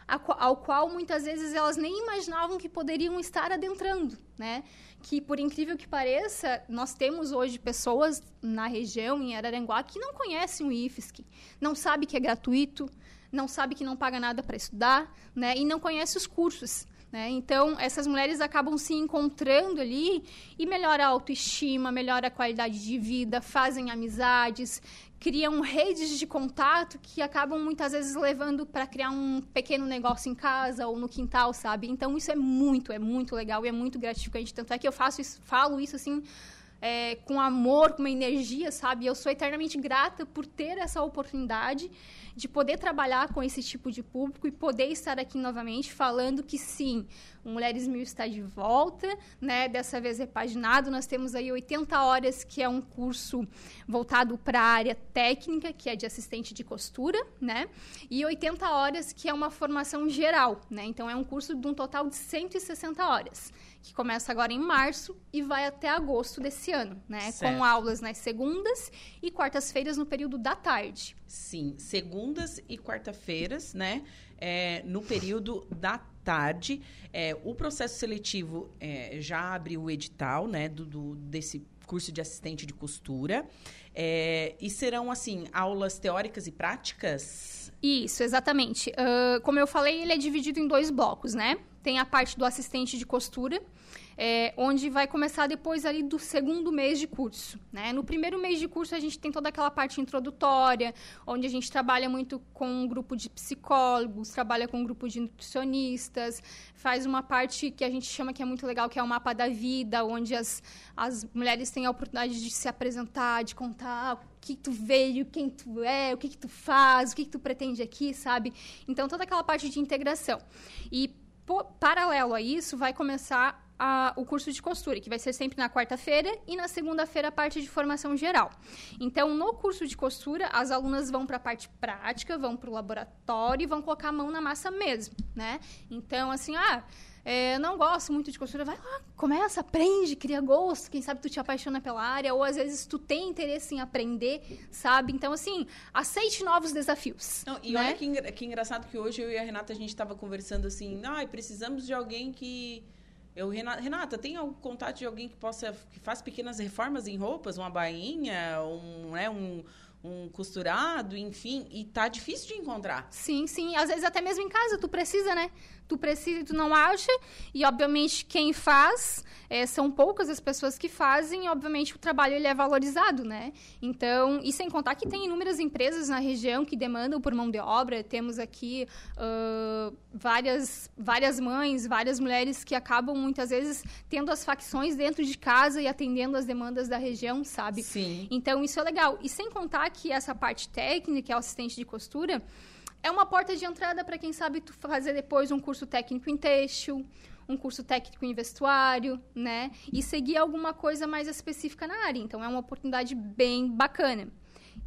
ao qual muitas vezes elas nem imaginavam que poderiam estar adentrando, né? Que por incrível que pareça, nós temos hoje pessoas na região em Araranguá que não conhecem o IFSC, não sabe que é gratuito, não sabe que não paga nada para estudar, né? E não conhece os cursos. Né? Então, essas mulheres acabam se encontrando ali e melhora a autoestima, melhora a qualidade de vida, fazem amizades, criam redes de contato que acabam muitas vezes levando para criar um pequeno negócio em casa ou no quintal, sabe? Então isso é muito, é muito legal e é muito gratificante. Tanto é que eu faço isso, falo isso assim é, com amor, com uma energia, sabe? Eu sou eternamente grata por ter essa oportunidade de poder trabalhar com esse tipo de público e poder estar aqui novamente falando que sim, Mulheres Mil está de volta, né? Dessa vez repaginado, nós temos aí 80 horas, que é um curso voltado para a área técnica, que é de assistente de costura, né? E 80 horas, que é uma formação geral, né? Então é um curso de um total de 160 horas que começa agora em março e vai até agosto desse ano, né? Certo. Com aulas nas segundas e quartas-feiras no período da tarde. Sim, segundas e quarta-feiras, né? É, no período da tarde. É, o processo seletivo é, já abriu o edital, né? Do, do, desse curso de assistente de costura. É, e serão, assim, aulas teóricas e práticas? Isso, exatamente. Uh, como eu falei, ele é dividido em dois blocos, né? Tem a parte do assistente de costura, é, onde vai começar depois ali do segundo mês de curso. Né? No primeiro mês de curso, a gente tem toda aquela parte introdutória, onde a gente trabalha muito com um grupo de psicólogos, trabalha com um grupo de nutricionistas, faz uma parte que a gente chama que é muito legal, que é o mapa da vida, onde as, as mulheres têm a oportunidade de se apresentar, de contar o que tu veio, quem tu é, o que, que tu faz, o que, que tu pretende aqui, sabe? Então, toda aquela parte de integração. E, paralelo a isso, vai começar a, o curso de costura, que vai ser sempre na quarta-feira e na segunda-feira a parte de formação geral. Então, no curso de costura, as alunas vão para a parte prática, vão para o laboratório e vão colocar a mão na massa mesmo, né? Então, assim, ah, é, não gosto muito de costura, vai lá, começa, aprende, cria gosto, quem sabe tu te apaixona pela área, ou às vezes tu tem interesse em aprender, sabe? Então, assim, aceite novos desafios. Não, e né? olha que, que engraçado que hoje eu e a Renata, a gente estava conversando assim, ah, precisamos de alguém que eu, Renata, tem algum contato de alguém que possa que faz pequenas reformas em roupas, uma bainha, um, né, um, um costurado, enfim, e tá difícil de encontrar. Sim, sim, às vezes até mesmo em casa tu precisa, né? Tu precisa e tu não acha, e obviamente quem faz é, são poucas as pessoas que fazem, e obviamente o trabalho ele é valorizado, né? Então, e sem contar que tem inúmeras empresas na região que demandam por mão de obra, temos aqui uh, várias, várias mães, várias mulheres que acabam muitas vezes tendo as facções dentro de casa e atendendo as demandas da região, sabe? Sim. Então, isso é legal. E sem contar que essa parte técnica, é o assistente de costura, é uma porta de entrada para quem sabe fazer depois um curso técnico em têxtil, um curso técnico em vestuário, né? E seguir alguma coisa mais específica na área. Então, é uma oportunidade bem bacana.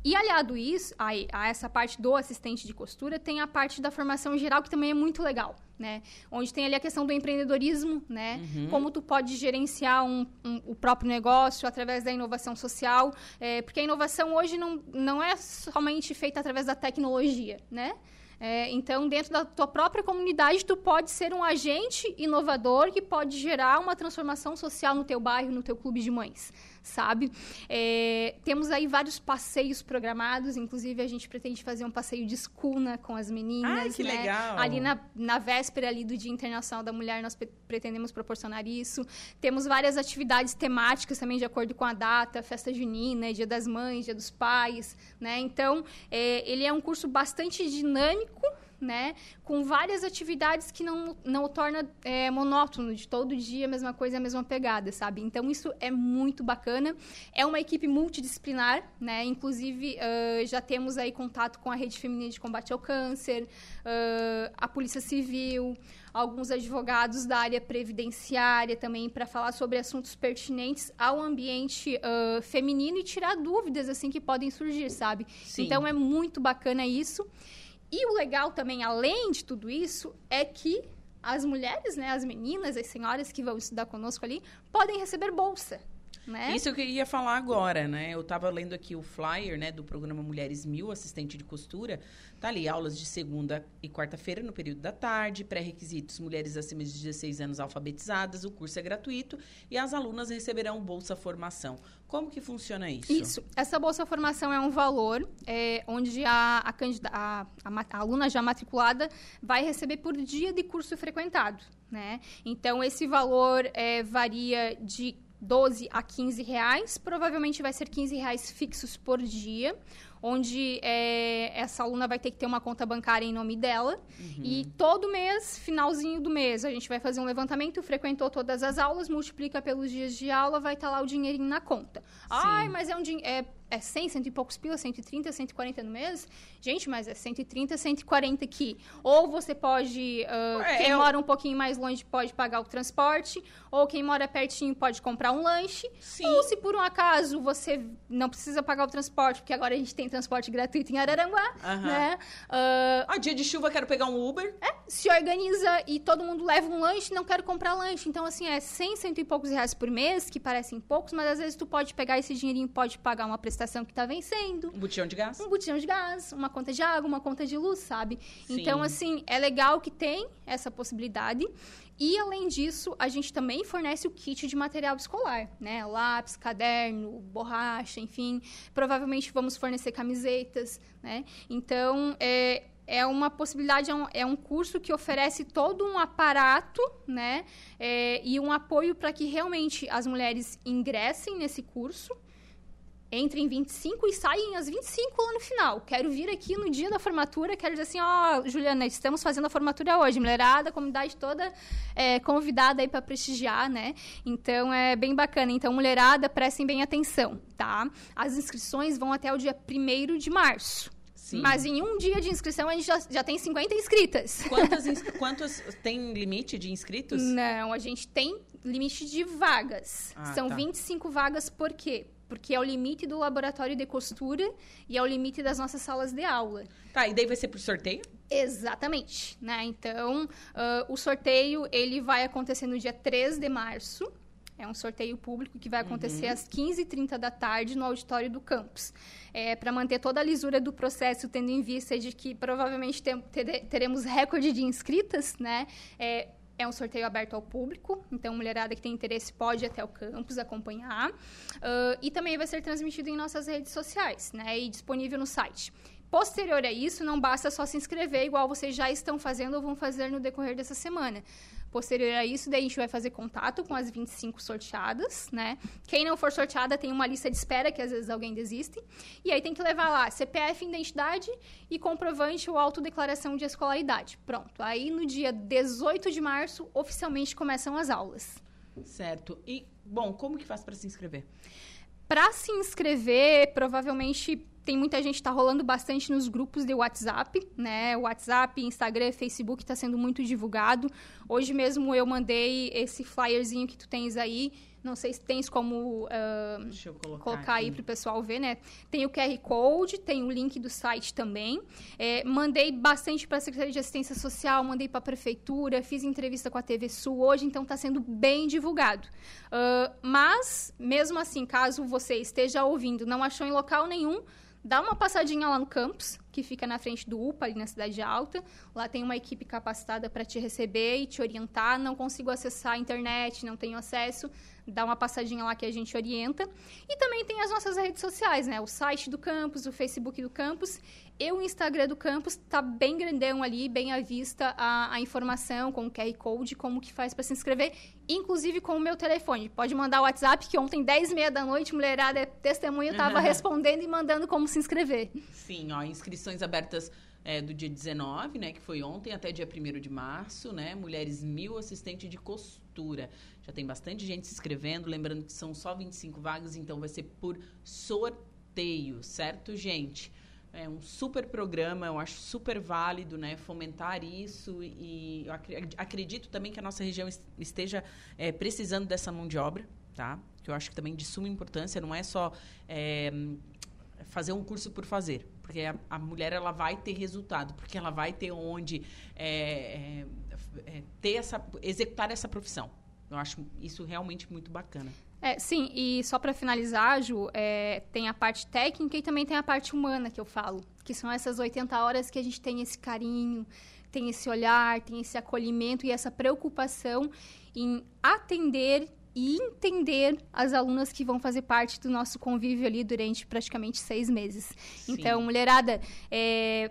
E aliado isso, a, a, essa parte do assistente de costura, tem a parte da formação geral, que também é muito legal, né? Onde tem ali a questão do empreendedorismo, né? Uhum. Como tu pode gerenciar um, um, o próprio negócio através da inovação social. É, porque a inovação hoje não, não é somente feita através da tecnologia, né? É, então, dentro da tua própria comunidade, tu pode ser um agente inovador que pode gerar uma transformação social no teu bairro, no teu clube de mães sabe? É, temos aí vários passeios programados, inclusive a gente pretende fazer um passeio de escuna com as meninas. Ai, que né? legal! Ali na, na véspera ali do Dia Internacional da Mulher, nós pretendemos proporcionar isso. Temos várias atividades temáticas também de acordo com a data, festa junina, Dia das Mães, Dia dos Pais, né? Então, é, ele é um curso bastante dinâmico, né? Com várias atividades que não, não o torna é, monótono, de todo dia a mesma coisa, a mesma pegada, sabe? Então, isso é muito bacana. É uma equipe multidisciplinar, né? Inclusive, uh, já temos aí contato com a Rede Feminina de Combate ao Câncer, uh, a Polícia Civil, alguns advogados da área previdenciária também para falar sobre assuntos pertinentes ao ambiente uh, feminino e tirar dúvidas assim que podem surgir, sabe? Sim. Então é muito bacana isso. E o legal também, além de tudo isso, é que as mulheres, né, as meninas, as senhoras que vão estudar conosco ali, podem receber bolsa. Né? Isso que eu ia falar agora, né? Eu estava lendo aqui o flyer, né, do programa Mulheres Mil, assistente de costura. Tá ali, aulas de segunda e quarta-feira no período da tarde, pré-requisitos mulheres acima de 16 anos alfabetizadas, o curso é gratuito e as alunas receberão bolsa formação. Como que funciona isso? Isso. Essa bolsa formação é um valor é, onde a, a, a, a, aluna já matriculada vai receber por dia de curso frequentado, né? Então, esse valor é, varia de 12 a 15 reais. Provavelmente vai ser 15 reais fixos por dia, onde é, essa aluna vai ter que ter uma conta bancária em nome dela. Uhum. E todo mês, finalzinho do mês, a gente vai fazer um levantamento, frequentou todas as aulas, multiplica pelos dias de aula, vai estar tá lá o dinheirinho na conta. Sim. Ai, mas é um dinheiro. É, é 100, cento e poucos pila, 130, 140 no mês. Gente, mas é 130, 140 aqui. Ou você pode, uh, é, quem eu... mora um pouquinho mais longe pode pagar o transporte, ou quem mora pertinho pode comprar um lanche. Sim. Ou se por um acaso você não precisa pagar o transporte, porque agora a gente tem transporte gratuito em Araranguá, uhum. né? Uh, ah, dia de chuva quero pegar um Uber. É, se organiza e todo mundo leva um lanche, não quero comprar lanche. Então, assim, é 100, cento e poucos reais por mês, que parecem poucos, mas às vezes tu pode pegar esse dinheirinho, pode pagar uma prestação que está vencendo. Um botijão de gás? Um botijão de gás, uma conta de água, uma conta de luz, sabe? Sim. Então, assim, é legal que tem essa possibilidade. E, além disso, a gente também fornece o kit de material escolar, né? Lápis, caderno, borracha, enfim. Provavelmente vamos fornecer camisetas, né? Então, é, é uma possibilidade, é um, é um, curso que oferece todo um aparato, né? É, e um apoio para que realmente as mulheres ingressem nesse curso, entre em 25 e saem às 25 lá no final. Quero vir aqui no dia da formatura, quero dizer assim, ó, oh, Juliana, estamos fazendo a formatura hoje, mulherada, a comunidade toda é, convidada aí para prestigiar, né? Então é bem bacana. Então, mulherada, prestem bem atenção, tá? As inscrições vão até o dia 1 de março. Sim. Mas em um dia de inscrição a gente já, já tem 50 inscritas. Quantas, ins quantos tem limite de inscritos? Não, a gente tem limite de vagas. Ah, São tá. 25 vagas por quê? Porque é o limite do laboratório de costura e é o limite das nossas salas de aula. Tá, e daí vai ser por sorteio? Exatamente, né? Então, uh, o sorteio, ele vai acontecer no dia 3 de março. É um sorteio público que vai acontecer uhum. às 15h30 da tarde no auditório do campus. É, para manter toda a lisura do processo, tendo em vista de que provavelmente ter, teremos recorde de inscritas, né? É, é um sorteio aberto ao público, então mulherada que tem interesse pode ir até o campus acompanhar. Uh, e também vai ser transmitido em nossas redes sociais, né? E disponível no site. Posterior a isso, não basta só se inscrever, igual vocês já estão fazendo ou vão fazer no decorrer dessa semana. Posterior a isso, daí a gente vai fazer contato com as 25 sorteadas, né? Quem não for sorteada tem uma lista de espera, que às vezes alguém desiste. E aí tem que levar lá CPF, identidade e comprovante ou autodeclaração de escolaridade. Pronto. Aí no dia 18 de março, oficialmente começam as aulas. Certo. E, bom, como que faz para se inscrever? Para se inscrever, provavelmente tem muita gente está rolando bastante nos grupos de WhatsApp, né? WhatsApp, Instagram, Facebook está sendo muito divulgado. Hoje mesmo eu mandei esse flyerzinho que tu tens aí não sei se tens como uh, colocar, colocar aí para o pessoal ver, né? Tem o QR Code, tem o link do site também. É, mandei bastante para a Secretaria de Assistência Social, mandei para a Prefeitura, fiz entrevista com a TV Sul hoje, então está sendo bem divulgado. Uh, mas, mesmo assim, caso você esteja ouvindo, não achou em local nenhum, dá uma passadinha lá no campus, que fica na frente do UPA, ali na Cidade Alta. Lá tem uma equipe capacitada para te receber e te orientar. Não consigo acessar a internet, não tenho acesso dá uma passadinha lá que a gente orienta. E também tem as nossas redes sociais, né? O site do campus, o Facebook do campus e o Instagram do campus está bem grandão ali, bem à vista a, a informação com o QR Code, como que faz para se inscrever, inclusive com o meu telefone. Pode mandar o WhatsApp, que ontem, 10 e meia da noite, mulherada testemunha, estava respondendo e mandando como se inscrever. Sim, ó, inscrições abertas é, do dia 19, né, que foi ontem, até dia 1 de março, né, Mulheres Mil Assistente de Costura. Já tem bastante gente se inscrevendo, lembrando que são só 25 vagas, então vai ser por sorteio, certo, gente? É um super programa, eu acho super válido, né? Fomentar isso e eu acredito também que a nossa região esteja é, precisando dessa mão de obra, tá? Que eu acho que também de suma importância, não é só é, fazer um curso por fazer, porque a, a, mulher ela vai ter resultado, porque ela vai ter onde é, é, ter essa, executar essa profissão, eu acho isso realmente muito bacana. É, sim, e só para finalizar, Ju, é, tem a parte técnica e também tem a parte humana que eu falo, que são essas 80 horas que a gente tem esse carinho, tem esse olhar, tem esse acolhimento e essa preocupação em atender e entender as alunas que vão fazer parte do nosso convívio ali durante praticamente seis meses. Sim. Então, mulherada, é,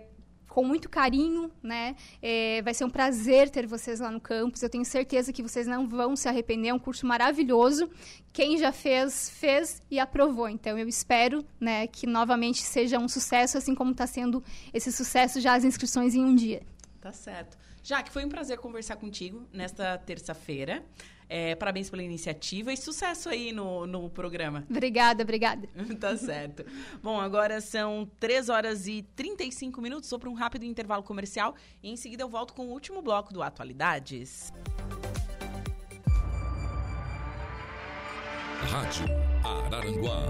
com muito carinho, né? É, vai ser um prazer ter vocês lá no campus. Eu tenho certeza que vocês não vão se arrepender. É um curso maravilhoso. Quem já fez, fez e aprovou. Então, eu espero né, que novamente seja um sucesso, assim como está sendo esse sucesso já as inscrições em um dia. Tá certo. Jaque, foi um prazer conversar contigo nesta terça-feira. É, parabéns pela iniciativa e sucesso aí no, no programa. Obrigada, obrigada. tá certo. Bom, agora são 3 horas e 35 minutos. Só para um rápido intervalo comercial e em seguida eu volto com o último bloco do Atualidades. Rádio Araranguá.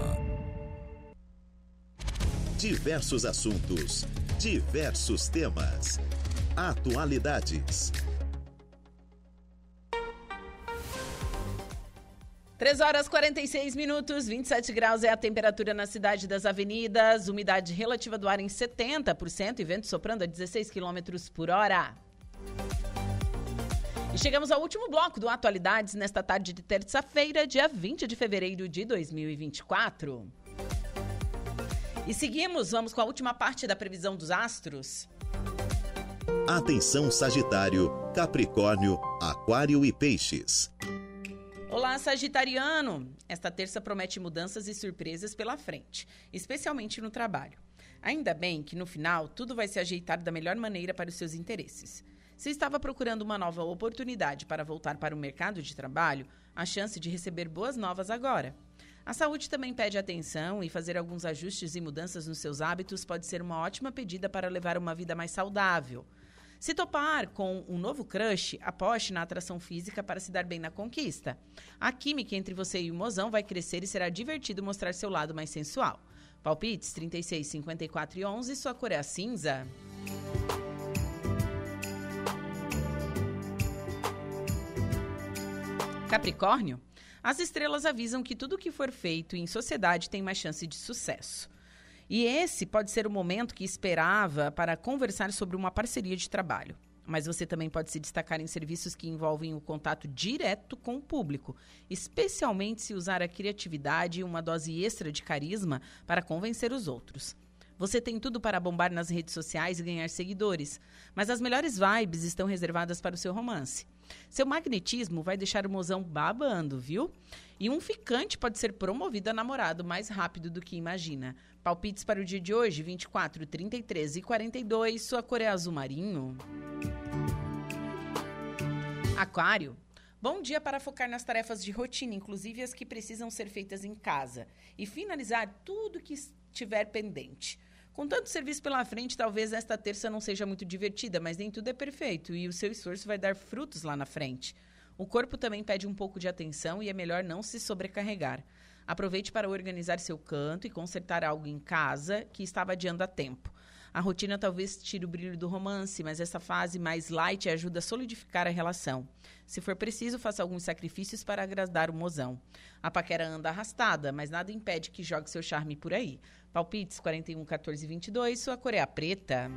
Diversos assuntos, diversos temas. Atualidades. 3 horas 46 minutos, 27 graus é a temperatura na cidade das avenidas, umidade relativa do ar em 70% e vento soprando a 16 quilômetros por hora. E chegamos ao último bloco do Atualidades nesta tarde de terça-feira, dia 20 de fevereiro de 2024. E seguimos, vamos com a última parte da previsão dos astros. Atenção Sagitário, Capricórnio, Aquário e Peixes. Olá, Sagitariano! Esta terça promete mudanças e surpresas pela frente, especialmente no trabalho. Ainda bem que no final tudo vai se ajeitar da melhor maneira para os seus interesses. Se estava procurando uma nova oportunidade para voltar para o mercado de trabalho, a chance de receber boas novas agora. A saúde também pede atenção e fazer alguns ajustes e mudanças nos seus hábitos pode ser uma ótima pedida para levar uma vida mais saudável. Se topar com um novo crush, aposte na atração física para se dar bem na conquista. A química entre você e o mozão vai crescer e será divertido mostrar seu lado mais sensual. Palpites 36, 54 e 11, sua cor é a cinza. Capricórnio, as estrelas avisam que tudo que for feito em sociedade tem mais chance de sucesso. E esse pode ser o momento que esperava para conversar sobre uma parceria de trabalho. Mas você também pode se destacar em serviços que envolvem o contato direto com o público, especialmente se usar a criatividade e uma dose extra de carisma para convencer os outros. Você tem tudo para bombar nas redes sociais e ganhar seguidores, mas as melhores vibes estão reservadas para o seu romance. Seu magnetismo vai deixar o mozão babando, viu? E um ficante pode ser promovido a namorado mais rápido do que imagina. Palpites para o dia de hoje, 24, 33 e 42. Sua cor é azul marinho. Aquário. Bom dia para focar nas tarefas de rotina, inclusive as que precisam ser feitas em casa, e finalizar tudo que tiver pendente. Com tanto serviço pela frente, talvez esta terça não seja muito divertida, mas nem tudo é perfeito e o seu esforço vai dar frutos lá na frente. O corpo também pede um pouco de atenção e é melhor não se sobrecarregar. Aproveite para organizar seu canto e consertar algo em casa que estava adiando a tempo. A rotina talvez tire o brilho do romance, mas essa fase mais light ajuda a solidificar a relação. Se for preciso, faça alguns sacrifícios para agradar o mozão. A paquera anda arrastada, mas nada impede que jogue seu charme por aí. Palpites 41, 14 e 22, sua cor é a preta.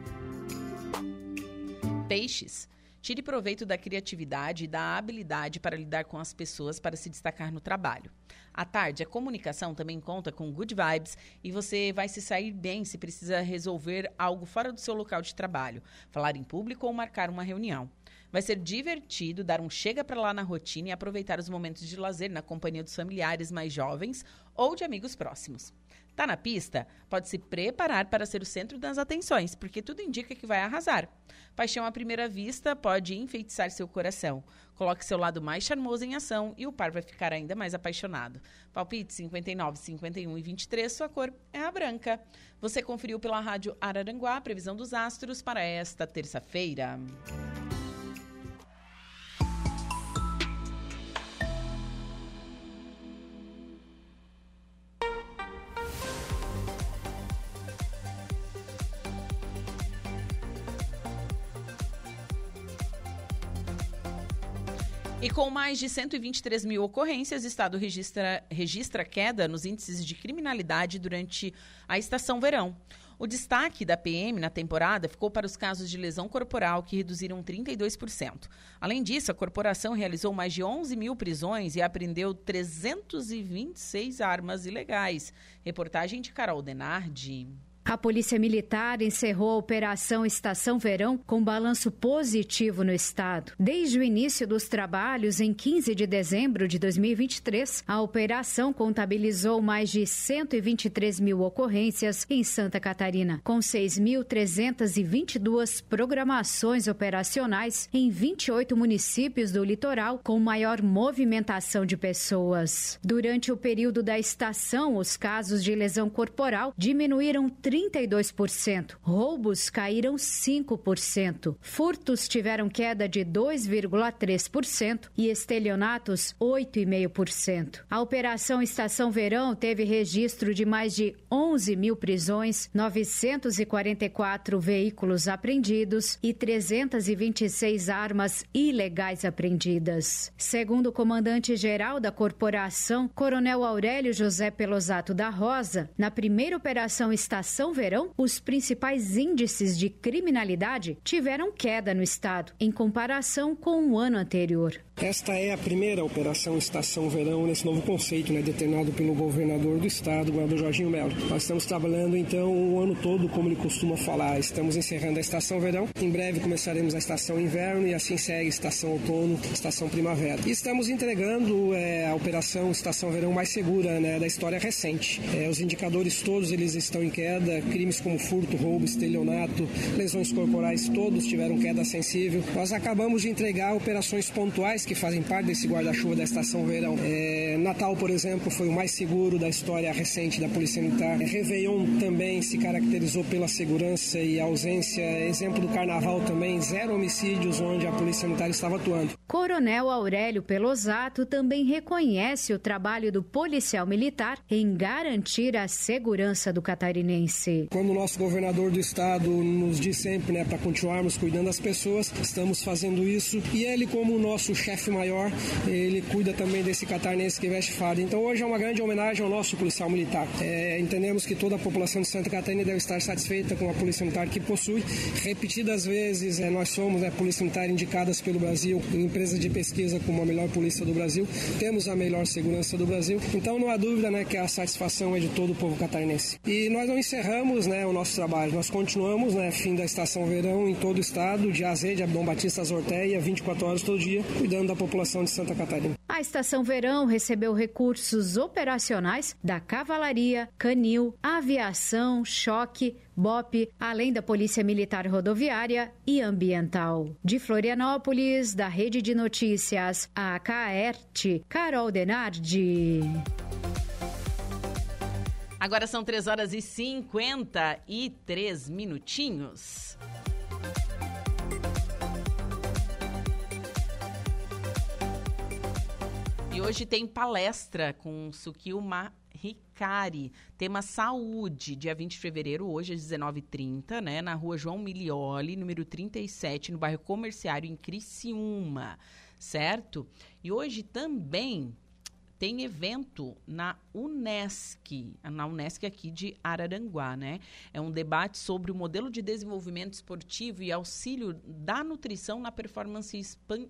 Peixes. Tire proveito da criatividade e da habilidade para lidar com as pessoas para se destacar no trabalho. À tarde, a comunicação também conta com good vibes e você vai se sair bem se precisa resolver algo fora do seu local de trabalho, falar em público ou marcar uma reunião. Vai ser divertido dar um chega para lá na rotina e aproveitar os momentos de lazer na companhia dos familiares mais jovens ou de amigos próximos. Tá na pista? Pode se preparar para ser o centro das atenções, porque tudo indica que vai arrasar. Paixão à primeira vista pode enfeitiçar seu coração. Coloque seu lado mais charmoso em ação e o par vai ficar ainda mais apaixonado. Palpite 59, 51 e 23, sua cor é a branca. Você conferiu pela rádio Araranguá a previsão dos astros para esta terça-feira. Com mais de 123 mil ocorrências, o Estado registra, registra queda nos índices de criminalidade durante a estação verão. O destaque da PM na temporada ficou para os casos de lesão corporal, que reduziram 32%. Além disso, a corporação realizou mais de 11 mil prisões e apreendeu 326 armas ilegais. Reportagem de Carol Denardi. A Polícia Militar encerrou a Operação Estação Verão com balanço positivo no estado. Desde o início dos trabalhos, em 15 de dezembro de 2023, a operação contabilizou mais de 123 mil ocorrências em Santa Catarina, com 6.322 programações operacionais em 28 municípios do litoral, com maior movimentação de pessoas. Durante o período da estação, os casos de lesão corporal diminuíram 32%. Roubos caíram 5%. Furtos tiveram queda de 2,3% e estelionatos 8,5%. A Operação Estação Verão teve registro de mais de 11 mil prisões, 944 veículos apreendidos e 326 armas ilegais apreendidas. Segundo o comandante-geral da corporação, Coronel Aurélio José Pelosato da Rosa, na primeira operação Estação Verão, os principais índices de criminalidade tiveram queda no estado, em comparação com o ano anterior. Esta é a primeira operação Estação Verão nesse novo conceito, né, determinado pelo governador do estado, o governador Jorginho Melo. Nós estamos trabalhando então o ano todo, como ele costuma falar. Estamos encerrando a Estação Verão. Em breve começaremos a Estação Inverno e assim segue Estação Outono, Estação Primavera. E estamos entregando é, a operação Estação Verão mais segura né, da história recente. É, os indicadores todos eles estão em queda. Crimes como furto, roubo, estelionato, lesões corporais, todos tiveram queda sensível. Nós acabamos de entregar operações pontuais que fazem parte desse guarda-chuva da estação verão. É, Natal, por exemplo, foi o mais seguro da história recente da Polícia Militar. É, Réveillon também se caracterizou pela segurança e ausência. Exemplo do Carnaval também, zero homicídios onde a Polícia Militar estava atuando. Coronel Aurélio Pelosato também reconhece o trabalho do policial militar em garantir a segurança do catarinense. Quando o nosso governador do estado nos diz sempre né, para continuarmos cuidando das pessoas, estamos fazendo isso. E ele, como o nosso chefe maior, ele cuida também desse catarinense que veste farda. Então hoje é uma grande homenagem ao nosso policial militar. É, entendemos que toda a população de Santa Catarina deve estar satisfeita com a polícia militar que possui. Repetidas vezes é, nós somos né, polícia militar indicadas pelo Brasil, empresa de pesquisa como a melhor polícia do Brasil. Temos a melhor segurança do Brasil. Então não há dúvida né, que a satisfação é de todo o povo catarinense. E nós não encerramos né, o nosso trabalho, nós continuamos, né, fim da estação verão em todo o estado, de Azeite, de Abdom Batista, Zorteia, 24 horas todo dia, cuidando da população de Santa Catarina. A Estação Verão recebeu recursos operacionais da Cavalaria, Canil, Aviação, Choque, BOP, além da Polícia Militar Rodoviária e Ambiental. De Florianópolis, da Rede de Notícias, a CAERT, Carol Denardi. Agora são 3 horas e 53 minutinhos. E hoje tem palestra com Sukio Ricari, tema saúde, dia 20 de fevereiro, hoje às 19h30, né, na rua João Milioli, número 37, no bairro Comerciário, em Criciúma, certo? E hoje também tem evento na Unesc, na Unesc aqui de Araranguá, né? É um debate sobre o modelo de desenvolvimento esportivo e auxílio da nutrição na performance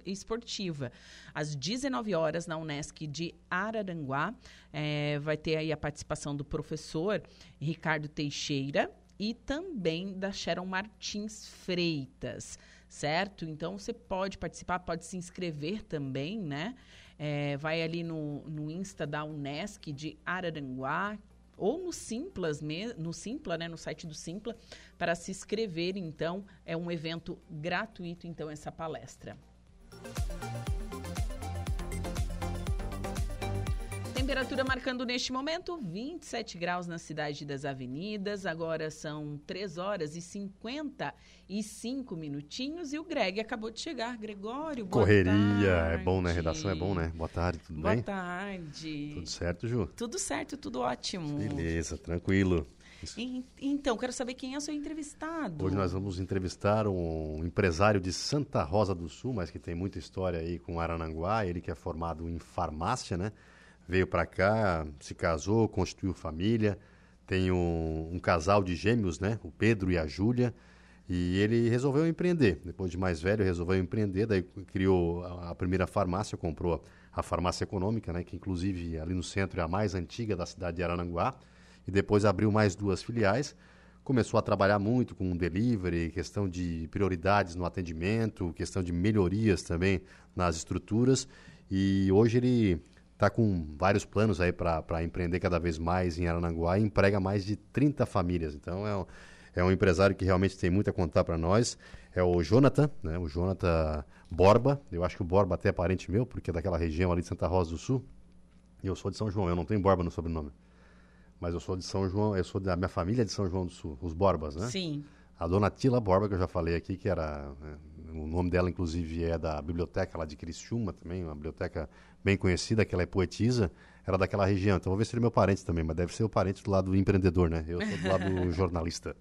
esportiva. Às 19 horas na Unesc de Araranguá, é, vai ter aí a participação do professor Ricardo Teixeira e também da Sharon Martins Freitas, certo? Então você pode participar, pode se inscrever também, né? É, vai ali no, no Insta da Unesc de Araranguá, ou no Simplas, no Simpla, né, no site do Simpla, para se inscrever, então, é um evento gratuito, então, essa palestra. Temperatura marcando neste momento 27 graus na cidade das avenidas. Agora são 3 horas e 55 minutinhos e o Greg acabou de chegar. Gregório, boa Correria, tarde. é bom, né? Redação é bom, né? Boa tarde, tudo boa bem? Boa tarde. Tudo certo, Ju? Tudo certo, tudo ótimo. Beleza, tranquilo. E, então, quero saber quem é o seu entrevistado. Hoje nós vamos entrevistar um empresário de Santa Rosa do Sul, mas que tem muita história aí com Arananguá. Ele que é formado em farmácia, né? Veio para cá, se casou, constituiu família, tem um, um, casal de gêmeos, né? O Pedro e a Júlia. E ele resolveu empreender. Depois de mais velho, resolveu empreender, daí criou a, a primeira farmácia, comprou a farmácia econômica, né? Que inclusive ali no centro é a mais antiga da cidade de Arananguá. E depois abriu mais duas filiais. Começou a trabalhar muito com delivery, questão de prioridades no atendimento, questão de melhorias também nas estruturas. E hoje ele está com vários planos aí para empreender cada vez mais em Arananguá e emprega mais de 30 famílias. Então é um, é um empresário que realmente tem muito a contar para nós. É o Jonathan, né? o Jonathan Borba. Eu acho que o Borba até é parente meu, porque é daquela região ali de Santa Rosa do Sul. E eu sou de São João, eu não tenho Borba no sobrenome. Mas eu sou de São João, eu sou da minha família é de São João do Sul, os Borbas, né? Sim. A dona Tila Borba, que eu já falei aqui, que era. Né, o nome dela, inclusive, é da biblioteca lá de Criciúma também, uma biblioteca bem conhecida, que ela é poetisa, era daquela região. Então vou ver se ele é meu parente também, mas deve ser o parente do lado do empreendedor, né? Eu sou do lado jornalista.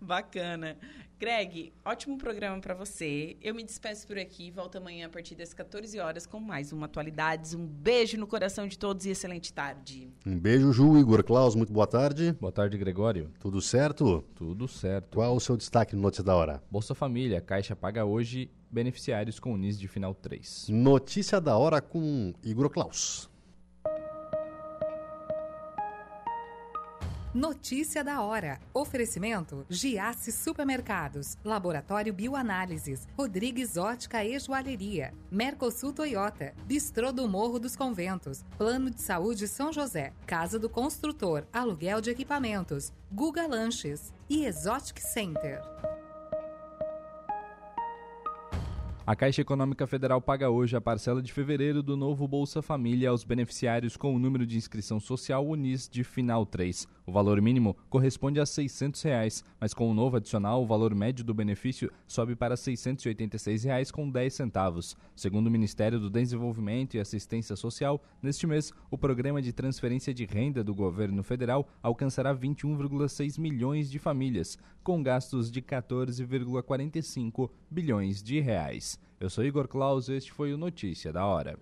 Bacana. Greg, ótimo programa para você. Eu me despeço por aqui, volto amanhã a partir das 14 horas com mais uma Atualidades. Um beijo no coração de todos e excelente tarde. Um beijo, Ju, Igor Klaus, muito boa tarde. Boa tarde, Gregório. Tudo certo? Tudo certo. Qual o seu destaque no Notícia da Hora? Bolsa Família, Caixa paga hoje beneficiários com NIS de final 3. Notícia da Hora com Igor Klaus. Notícia da hora. Oferecimento: Giasse Supermercados, Laboratório Bioanálises, Rodrigues Ótica e Joalheria, Mercosul Toyota, Bistrô do Morro dos Conventos, Plano de Saúde São José, Casa do Construtor, Aluguel de Equipamentos, Guga Lanches. E Exotic Center. A Caixa Econômica Federal paga hoje a parcela de fevereiro do novo Bolsa Família aos beneficiários com o número de inscrição social UNIS de final 3. O valor mínimo corresponde a 600 reais, mas com o novo adicional, o valor médio do benefício sobe para R$ 686,10. Segundo o Ministério do Desenvolvimento e Assistência Social, neste mês, o programa de transferência de renda do governo federal alcançará 21,6 milhões de famílias, com gastos de 14,45 bilhões de reais. Eu sou Igor Claus, este foi o Notícia da Hora.